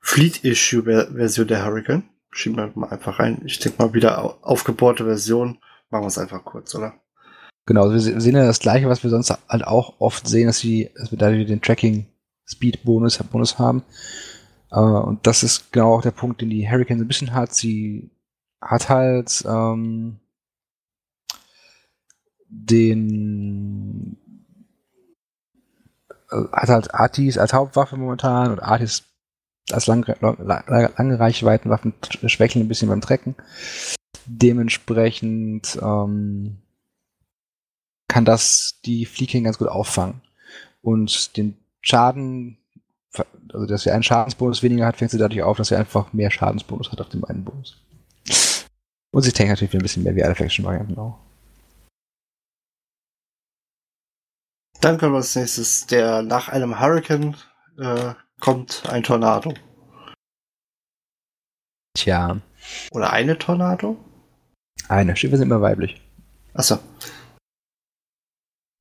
Fleet-Issue-Version der Hurricane. Schieben wir mal einfach rein. Ich denke mal wieder aufgebohrte Version. Machen wir es einfach kurz, oder? Genau, wir sehen ja das gleiche, was wir sonst halt auch oft sehen, dass, wir, dass wir da den Tracking-Speed-Bonus Bonus haben. Uh, und das ist genau auch der Punkt, den die Hurricane so ein bisschen hat. Sie hat halt ähm, den äh, hat halt Artis als Hauptwaffe momentan und Artis als lange, lange Reichweitenwaffen schwächeln ein bisschen beim Trecken. Dementsprechend ähm, kann das die Fleeking ganz gut auffangen. Und den Schaden, also dass sie einen Schadensbonus weniger hat, fängt sie dadurch auf, dass sie einfach mehr Schadensbonus hat auf dem einen Bonus. Und sie tankt natürlich ein bisschen mehr wie alle Faction-Varianten auch. Dann können wir als nächstes, der nach einem Hurricane äh, kommt ein Tornado. Tja. Oder eine Tornado? Eine. Schiffe sind immer weiblich. Achso.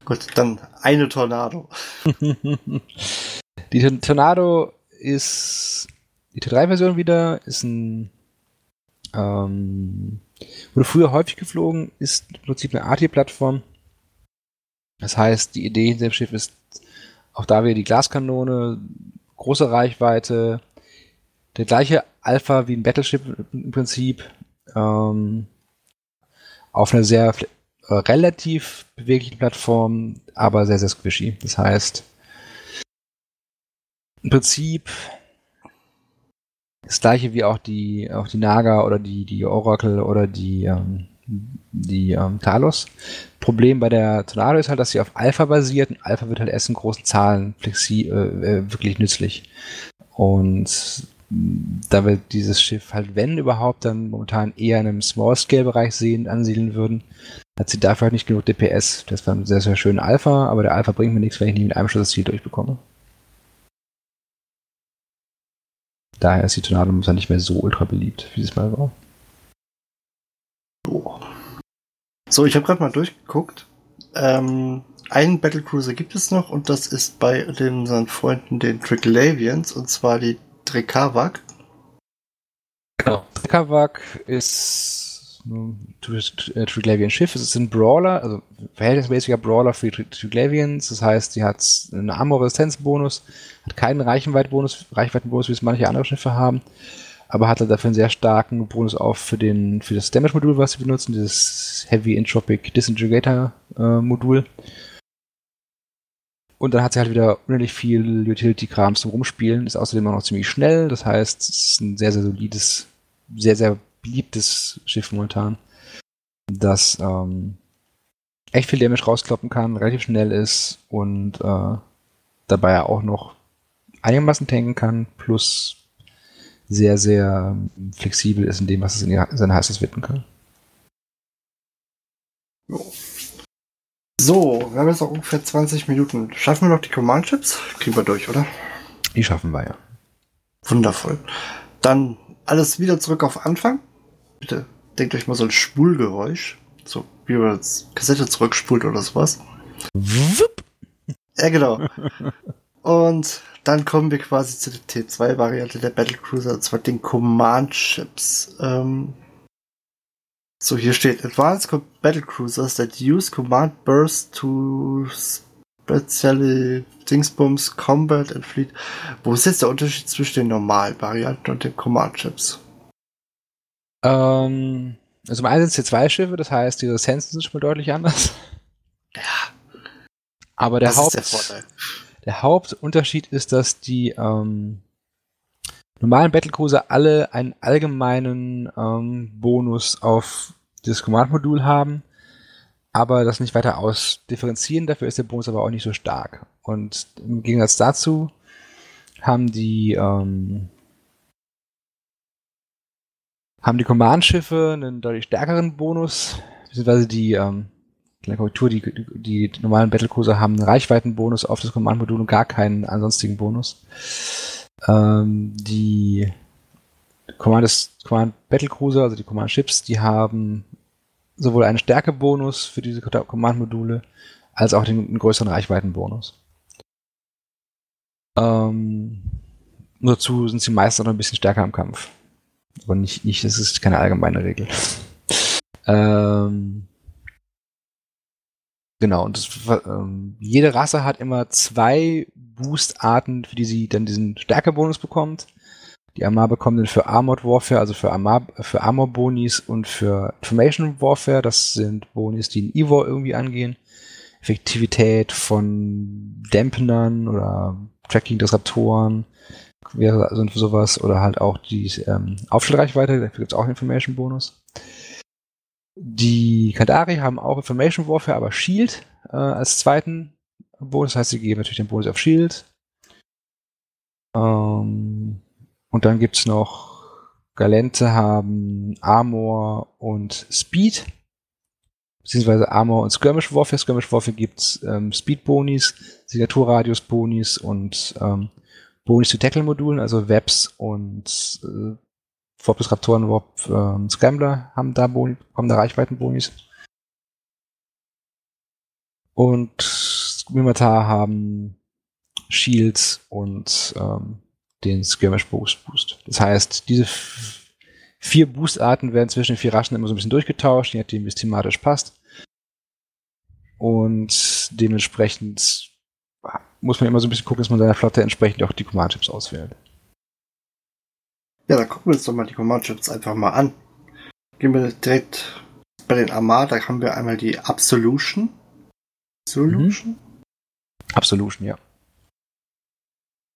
Gut, dann eine Tornado. die Tornado ist die T3-Version wieder, ist ein ähm, wurde früher häufig geflogen, ist im Prinzip eine AT-Plattform das heißt, die Idee hinter dem Schiff ist auch da wieder die Glaskanone, große Reichweite, der gleiche Alpha wie ein Battleship im Prinzip, ähm, auf einer sehr relativ beweglichen Plattform, aber sehr, sehr squishy. Das heißt, im Prinzip das gleiche wie auch die, auch die Naga oder die, die Oracle oder die, ähm, die ähm, Talos. Problem bei der Tornado ist halt, dass sie auf Alpha basiert und Alpha wird halt erst in großen Zahlen flexi äh, äh wirklich nützlich. Und da wir dieses Schiff halt, wenn überhaupt, dann momentan eher in einem Small-Scale-Bereich sehen, ansiedeln würden, hat sie dafür halt nicht genug DPS. Das war ein sehr, sehr schöner Alpha, aber der Alpha bringt mir nichts, wenn ich nie mit einem Schuss das Ziel durchbekomme. Daher ist die Tornado momentan nicht mehr so ultra beliebt, wie es mal war. So, ich habe gerade mal durchgeguckt. Ähm, einen Battlecruiser gibt es noch und das ist bei den, Freunden, den Triglavians, und zwar die Drekavak. Genau. Drekavak ist ein Triglavian Schiff. Es ist ein Brawler, also verhältnismäßiger Brawler für die Triglavians. Das heißt, sie hat einen Armor-Resistenzbonus, hat keinen Reichenweitenbonus, Reichweitenbonus, wie es manche andere Schiffe haben aber hatte dafür einen sehr starken Bonus auf für den für das Damage-Modul, was sie benutzen, dieses Heavy Entropic Disintegrator-Modul. Äh, und dann hat sie halt wieder unendlich viel Utility-Kram zum Rumspielen, ist außerdem auch noch ziemlich schnell, das heißt, es ist ein sehr, sehr solides, sehr, sehr beliebtes Schiff momentan, das ähm, echt viel Damage rauskloppen kann, relativ schnell ist und äh, dabei auch noch einigermaßen tanken kann, plus sehr, sehr flexibel ist in dem, was es in, in seine Heißes widmen kann. So, wir haben jetzt noch ungefähr 20 Minuten. Schaffen wir noch die Command-Chips? Kriegen wir durch, oder? Die schaffen wir ja. Wundervoll. Dann alles wieder zurück auf Anfang. Bitte denkt euch mal so ein Spulgeräusch. So wie man das Kassette zurückspult oder sowas. Wupp. Ja, genau. Und dann kommen wir quasi zu der T2-Variante der Battlecruiser, und zwar den Command-Chips. Ähm so, hier steht Advanced Battlecruisers that use Command Burst to Spezielle Dingsbums, Combat and Fleet. Wo ist jetzt der Unterschied zwischen den normalen Varianten und den Command-Chips? Ähm, also im einen sind es Schiffe, das heißt, die Ressenzen sind schon mal deutlich anders. Ja. Aber der, Haupt, der, der, Hauptunterschied ist, dass die ähm, normalen Battlecruiser alle einen allgemeinen ähm, Bonus auf das Command-Modul haben, aber das nicht weiter ausdifferenzieren. Dafür ist der Bonus aber auch nicht so stark. Und im Gegensatz dazu haben die ähm, haben die Command-Schiffe einen deutlich stärkeren Bonus, beziehungsweise die ähm, Korrektur, die, die, die normalen Battlecruiser haben einen Reichweitenbonus auf das Command-Modul und gar keinen ansonstigen Bonus. Ähm, die Command, Command Battlecruiser, also die Command Ships, die haben sowohl einen Stärkebonus für diese Command-Module als auch den, größeren Reichweitenbonus. Ähm, nur dazu sind sie meistens noch ein bisschen stärker im Kampf. Aber nicht, nicht, das ist keine allgemeine Regel. ähm, Genau, und das, ähm, jede Rasse hat immer zwei Boost-Arten, für die sie dann diesen Stärkebonus bekommt. Die Armar bekommen dann für Armored Warfare, also für Armor, für Armor Bonis und für Information Warfare. Das sind Bonis, die in Evo irgendwie angehen. Effektivität von Dampenern oder Tracking-Disruptoren wäre also sowas oder halt auch die ähm, Aufschlagreichweite, dafür gibt es auch einen Information Bonus. Die Kandari haben auch Information Warfare, aber Shield äh, als zweiten Bonus. Das heißt, sie geben natürlich den Bonus auf Shield. Ähm, und dann gibt es noch Galente haben Armor und Speed. Beziehungsweise Armor und Skirmish Warfare. Skirmish Warfare gibt's ähm, Speed Bonis, Signaturradius Bonis und ähm, Bonis zu Tackle-Modulen, also Webs und äh, Forbes Raptoren, Warp ähm, Scrambler haben da, Boni, haben da Reichweitenbonis. Und Mimitar haben Shields und ähm, den Skirmish Boost Boost. Das heißt, diese vier Boost-Arten werden zwischen den vier Raschen immer so ein bisschen durchgetauscht, je nachdem, wie es thematisch passt. Und dementsprechend muss man immer so ein bisschen gucken, dass man seiner Flotte entsprechend auch die Command-Chips auswählt. Ja, dann gucken wir uns doch mal die Command-Chips einfach mal an. Gehen wir direkt bei den Armada, da haben wir einmal die Absolution. Solution? Mhm. Absolution, ja.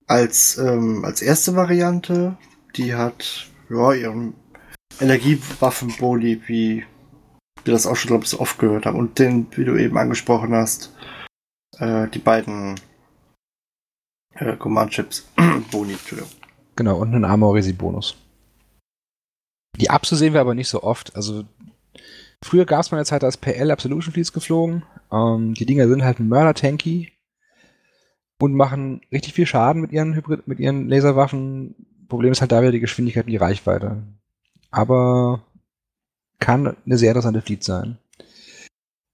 Als, ähm, als erste Variante, die hat ja, ihren Energiewaffenboni, wie wir das auch schon, glaube ich, so oft gehört haben. Und den, wie du eben angesprochen hast, äh, die beiden äh, Command-Chips, Boni, Entschuldigung. Genau, und einen Armorisi-Bonus. Die Absu sehen wir aber nicht so oft. Also früher gab es mal eine Zeit, da ist PL Absolution Fleets geflogen. Ähm, die Dinger sind halt mörder-tanky und machen richtig viel Schaden mit ihren Hybrid, mit ihren Laserwaffen. Problem ist halt da wieder die Geschwindigkeit und die Reichweite. Aber kann eine sehr interessante Fleet sein.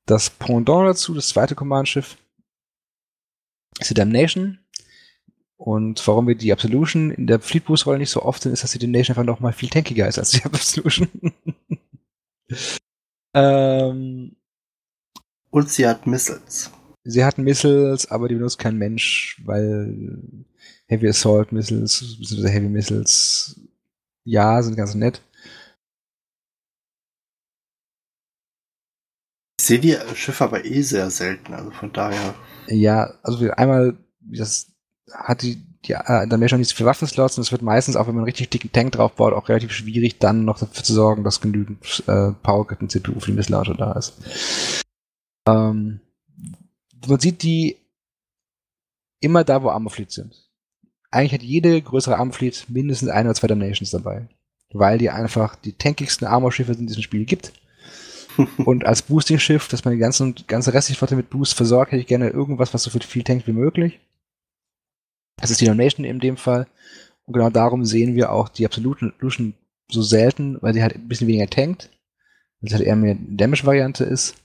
Das Pendant dazu, das zweite Command-Schiff, ist die Damnation. Und warum wir die Absolution in der Fleet Boost Rolle nicht so oft sind, ist, dass die Nation einfach noch mal viel tankiger ist als die Absolution. ähm, Und sie hat Missiles. Sie hat Missiles, aber die benutzt kein Mensch, weil Heavy Assault Missiles, beziehungsweise Heavy Missiles, ja, sind ganz nett. Ich sehe die Schiffe aber eh sehr selten, also von daher. Ja, also einmal, das hat die, die äh, dann mehr schon nicht so viele Waffenslots und es wird meistens, auch wenn man einen richtig dicken Tank draufbaut, auch relativ schwierig, dann noch dafür zu sorgen, dass genügend äh, Power und CPU für die Misslauncher da ist. Ähm, man sieht die immer da, wo Armorfleet sind. Eigentlich hat jede größere Armorfleet mindestens ein oder zwei Damnations dabei. Weil die einfach die tankigsten Armorschiffe in diesem Spiel gibt. und als Boosting-Schiff, dass man die ganze, ganze restliche Flotte mit Boost versorgt, hätte ich gerne irgendwas, was so viel tankt wie möglich. Das ist die Donation in dem Fall. Und genau darum sehen wir auch die Absolute Lution so selten, weil sie halt ein bisschen weniger tankt. Weil sie halt eher mehr Damage-Variante ist.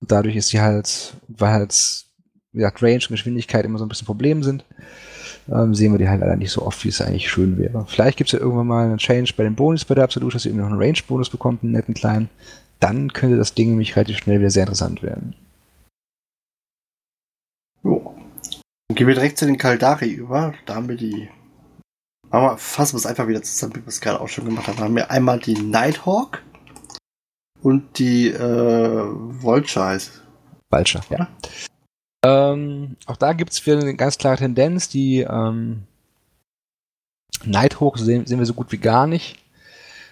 Und dadurch ist sie halt, weil halt, wie gesagt, Range und Geschwindigkeit immer so ein bisschen Problem sind, ähm, sehen wir die halt leider nicht so oft, wie es eigentlich schön wäre. Vielleicht gibt es ja irgendwann mal einen Change bei den Bonus bei der Absolute, dass ihr irgendwie noch einen Range-Bonus bekommt, einen netten kleinen. Dann könnte das Ding nämlich relativ schnell wieder sehr interessant werden. Jo. Gehen wir direkt zu den Kaldari über. Da haben wir die. Machen wir, fassen wir es einfach wieder zusammen, wie wir es gerade auch schon gemacht haben. Da haben wir einmal die Nighthawk und die äh, Vulture heißt. Vulture, ja. Ähm, auch da gibt es eine ganz klare Tendenz. Die ähm, Nighthawk sehen, sehen wir so gut wie gar nicht,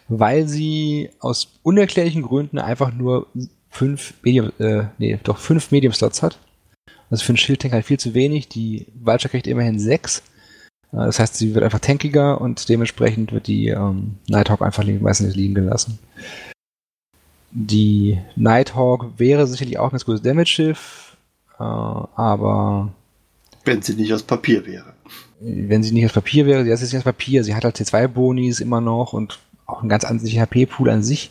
weil sie aus unerklärlichen Gründen einfach nur fünf Medium, äh, nee, doch fünf Medium-Slots hat. Also für einen Schildtank halt viel zu wenig. Die Vulture kriegt immerhin sechs. Äh, das heißt, sie wird einfach tankiger und dementsprechend wird die ähm, Nighthawk einfach meistens liegen gelassen. Die Nighthawk wäre sicherlich auch ein ganz gutes Damage-Schiff, äh, aber. Wenn sie nicht aus Papier wäre. Wenn sie nicht aus Papier wäre, sie ist nicht aus Papier, sie hat halt C2-Bonis immer noch und auch einen ganz anderen HP-Pool an sich.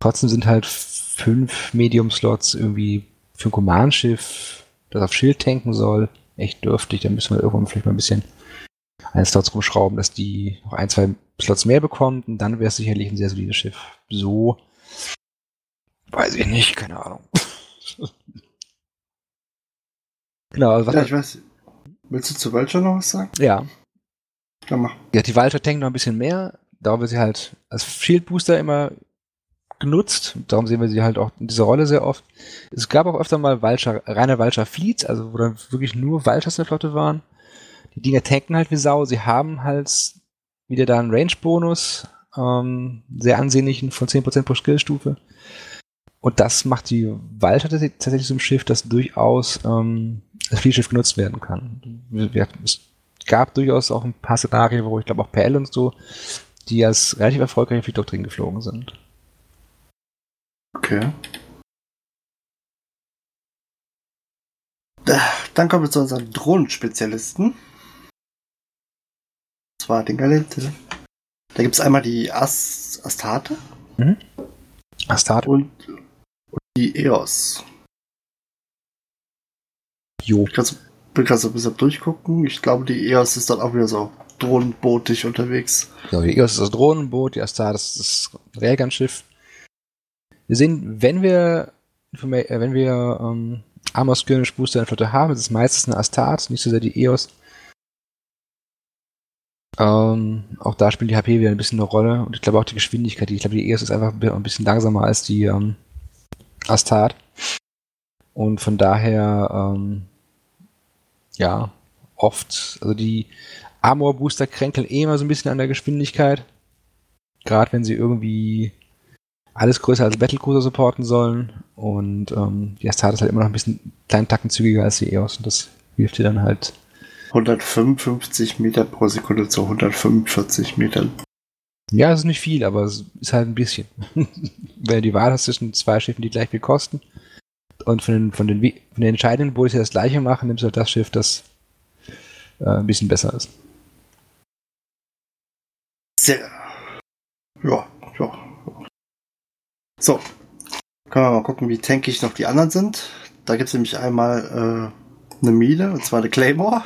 Trotzdem sind halt fünf Medium-Slots irgendwie für ein Command-Schiff, das auf Schild tanken soll, echt dürftig. Da müssen wir irgendwann vielleicht mal ein bisschen einen Slots rumschrauben, dass die noch ein, zwei Slots mehr bekommt und dann wäre es sicherlich ein sehr solides Schiff. So weiß ich nicht, keine Ahnung. genau, also was ja, ich weiß. Willst du zu Vulture noch was sagen? Ja. Ja, mach. Ja, die Vulture tankt noch ein bisschen mehr. Da wird sie halt als Shield Booster immer genutzt. Darum sehen wir sie halt auch in dieser Rolle sehr oft. Es gab auch öfter mal Vulture, reine Vulture Fleets, also wo dann wirklich nur Vultures in der Flotte waren. Die Dinger tanken halt wie Sau. Sie haben halt wieder da einen Range-Bonus, ähm, sehr ansehnlichen von 10% pro Skillstufe. Und das macht die Walter tatsächlich ein Schiff, das durchaus ähm, als Fliehschiff genutzt werden kann. Es gab durchaus auch ein paar Szenarien, wo ich glaube auch PL und so, die als relativ erfolgreich in Fliehdoktrin geflogen sind. Okay. Dann kommen wir zu unseren Drohnenspezialisten. Das zwar den Galente. Da gibt es einmal die Ast Astarte. Mhm. Astarte. Und die EOS. Jo. Ich bin gerade so ein bisschen durchgucken. Ich glaube, die EOS ist dann auch wieder so drohnenbootig unterwegs. Ja, die EOS ist das Drohnenboot, die Astartes ist das Railgun-Schiff. Wir sehen, wenn wir, äh, wenn wir ähm, Armor Skirmish Booster in der Flotte haben, ist es meistens eine Astart, nicht so sehr die EOS. Ähm, auch da spielt die HP wieder ein bisschen eine Rolle und ich glaube auch die Geschwindigkeit. Ich glaube, die EOS ist einfach ein bisschen langsamer als die ähm, Astart. Und von daher, ähm, ja, oft, also die Armor Booster kränkeln eh immer so ein bisschen an der Geschwindigkeit. Gerade wenn sie irgendwie alles größer als Battlecruiser supporten sollen. Und ähm, die Astart ist halt immer noch ein bisschen kleinen Tacken zügiger als die EOS und das hilft dir dann halt. 155 Meter pro Sekunde zu 145 Metern ja, es ist nicht viel, aber es ist halt ein bisschen. Wenn du die Wahl hast zwischen zwei Schiffen, die gleich viel kosten, und von den, von den, von den entscheidenden Boote das gleiche machen, nimmst du halt das Schiff, das äh, ein bisschen besser ist. Sehr. Ja, ja. So. Können wir mal gucken, wie tankig noch die anderen sind. Da gibt es nämlich einmal äh, eine Mine, und zwar eine Claymore.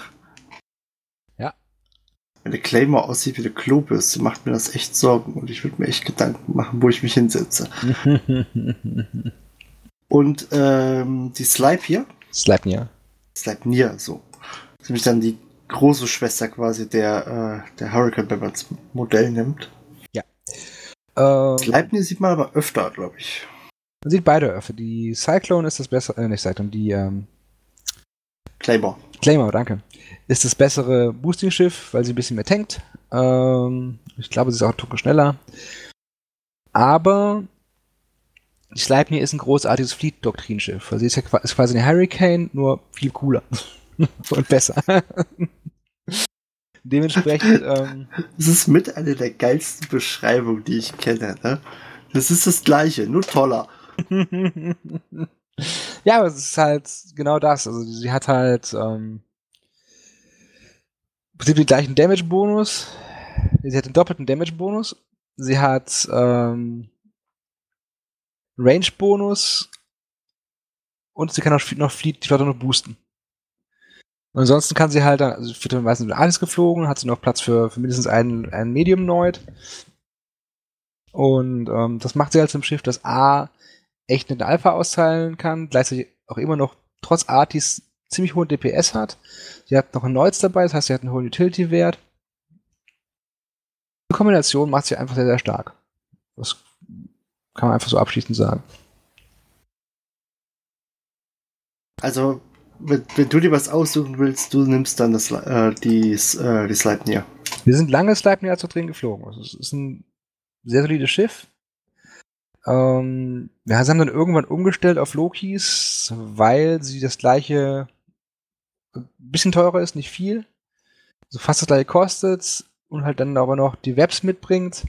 Wenn der Claymore aussieht wie eine Klobürste, macht mir das echt Sorgen und ich würde mir echt Gedanken machen, wo ich mich hinsetze. und ähm, die Slipe hier. Sleipnir. Sleipnir, so. Das ist nämlich dann die große Schwester quasi der, äh, der Hurricane, wenn man das Modell nimmt. Ähm, Sleipnir sieht man aber öfter, glaube ich. Man sieht beide öfter. Die Cyclone ist das bessere, äh, nicht Cyclone, die ähm, Claymore. Claymore, danke ist das bessere Boosting-Schiff, weil sie ein bisschen mehr tankt. Ähm, ich glaube, sie ist auch ein Tucken schneller. Aber die Sleipnir ist ein großartiges Fleet-Doktrinschiff. Also sie ist ja ist quasi eine Hurricane, nur viel cooler. Und besser. Dementsprechend. Ähm, das ist mit einer der geilsten Beschreibungen, die ich kenne. Ne? Das ist das Gleiche, nur toller. ja, aber es ist halt genau das. Also sie hat halt ähm, Prinzip den gleichen Damage-Bonus. Sie hat den doppelten Damage-Bonus. Sie hat ähm, Range-Bonus. Und sie kann auch noch die Flotte noch boosten. Und ansonsten kann sie halt, also wird dann meistens alles geflogen, hat sie noch Platz für, für mindestens einen, einen Medium Noid. Und ähm, das macht sie halt zum Schiff, das A echt eine Alpha austeilen kann, gleichzeitig auch immer noch trotz Artis ziemlich hohen DPS hat. Sie hat noch ein Neues dabei, das heißt, sie hat einen hohen Utility-Wert. Die Kombination macht sie einfach sehr, sehr stark. Das kann man einfach so abschließend sagen. Also, wenn, wenn, du dir was aussuchen willst, du nimmst dann das, äh, die, äh, die Sleipnir. Wir sind lange Sleipnir zu drin geflogen. Also es ist ein sehr solides Schiff. Ähm, wir haben dann irgendwann umgestellt auf Lokis, weil sie das gleiche, ein bisschen teurer ist, nicht viel. So fast das gleiche kostet und halt dann aber noch die Webs mitbringt.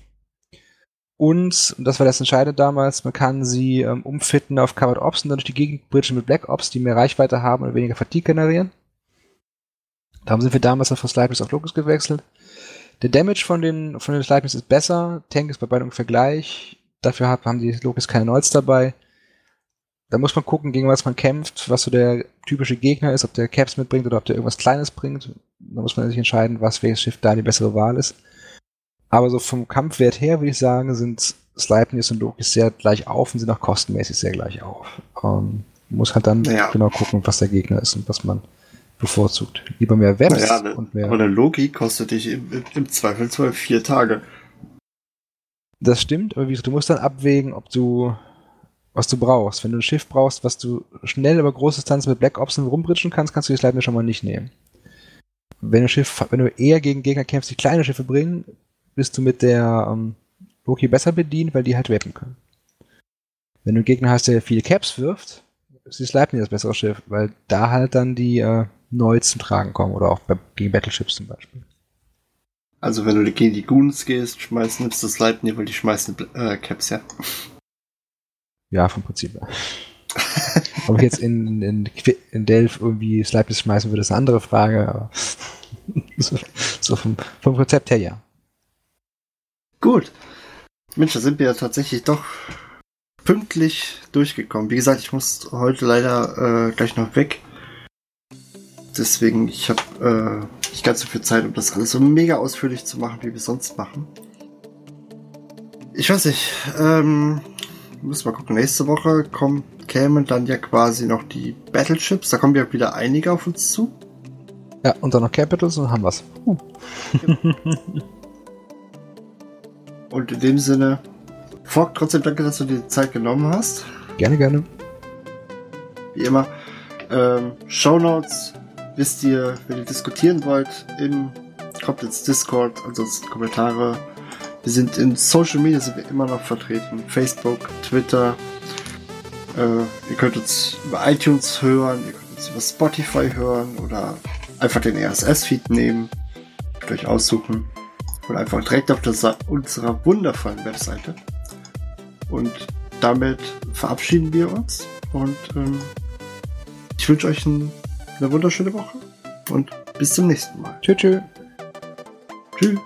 Und, und das war das Entscheidende damals, man kann sie ähm, umfitten auf Covered Ops und dann durch die Gegend bridgen mit Black Ops, die mehr Reichweite haben und weniger Fatigue generieren. Darum sind wir damals dann von Slipers auf Locus gewechselt. Der Damage von den, von den Slipers ist besser, Tank ist bei beiden ungefähr gleich. Dafür haben die Locus keine Nolls dabei. Da muss man gucken, gegen was man kämpft, was so der typische Gegner ist, ob der Caps mitbringt oder ob der irgendwas Kleines bringt. Da muss man sich entscheiden, was welches Schiff da die bessere Wahl ist. Aber so vom Kampfwert her würde ich sagen, sind Sleipnir und Loki sehr gleich auf und sind auch kostenmäßig sehr gleich auf. Ähm, muss halt dann ja. genau gucken, was der Gegner ist und was man bevorzugt. Lieber mehr Webs naja, ne, und mehr. Aber eine Logi kostet dich im, im Zweifelsfall vier Tage. Das stimmt, aber wie gesagt, du musst dann abwägen, ob du, was du brauchst. Wenn du ein Schiff brauchst, was du schnell über große Distanz mit Black Ops rumbritschen kannst, kannst du die Slide schon mal nicht nehmen. Wenn du Schiff, wenn du eher gegen Gegner kämpfst, die kleine Schiffe bringen, bist du mit der ähm, Loki besser bedient, weil die halt wappen können. Wenn du einen Gegner hast, der viele Caps wirft, ist die Sleipnir das bessere Schiff, weil da halt dann die äh, Neuls zum Tragen kommen oder auch bei, gegen Battleships zum Beispiel. Also wenn du gegen die Goons gehst, schmeißt, nimmst du Sleipnir, weil die schmeißen äh, Caps, ja? Ja, vom Prinzip her. Ob ich jetzt in, in, in Delph irgendwie Sleipnir schmeißen würde, ist eine andere Frage, aber so, so vom, vom Konzept her ja. Gut. Mensch, da sind wir ja tatsächlich doch pünktlich durchgekommen. Wie gesagt, ich muss heute leider äh, gleich noch weg. Deswegen, ich habe äh, nicht ganz so viel Zeit, um das alles so mega ausführlich zu machen, wie wir sonst machen. Ich weiß nicht, ähm, müssen wir gucken. Nächste Woche kommen, kämen dann ja quasi noch die Battleships. Da kommen ja wieder einige auf uns zu. Ja, und dann noch Capitals und haben wir's. Uh. und in dem Sinne, Fogg, trotzdem danke, dass du dir die Zeit genommen hast. Gerne, gerne. Wie immer. Ähm, Show Notes wisst ihr, wenn ihr diskutieren wollt, im, kommt ins Discord, ansonsten Kommentare. Wir sind in Social Media sind wir immer noch vertreten. Facebook, Twitter. Äh, ihr könnt uns über iTunes hören, ihr könnt uns über Spotify hören oder einfach den RSS-Feed nehmen. Könnt euch aussuchen. Und einfach direkt auf der, unserer wundervollen Webseite. Und damit verabschieden wir uns. Und ähm, ich wünsche euch einen eine wunderschöne Woche und bis zum nächsten Mal. Tschüss. Tschüss. Tschüss.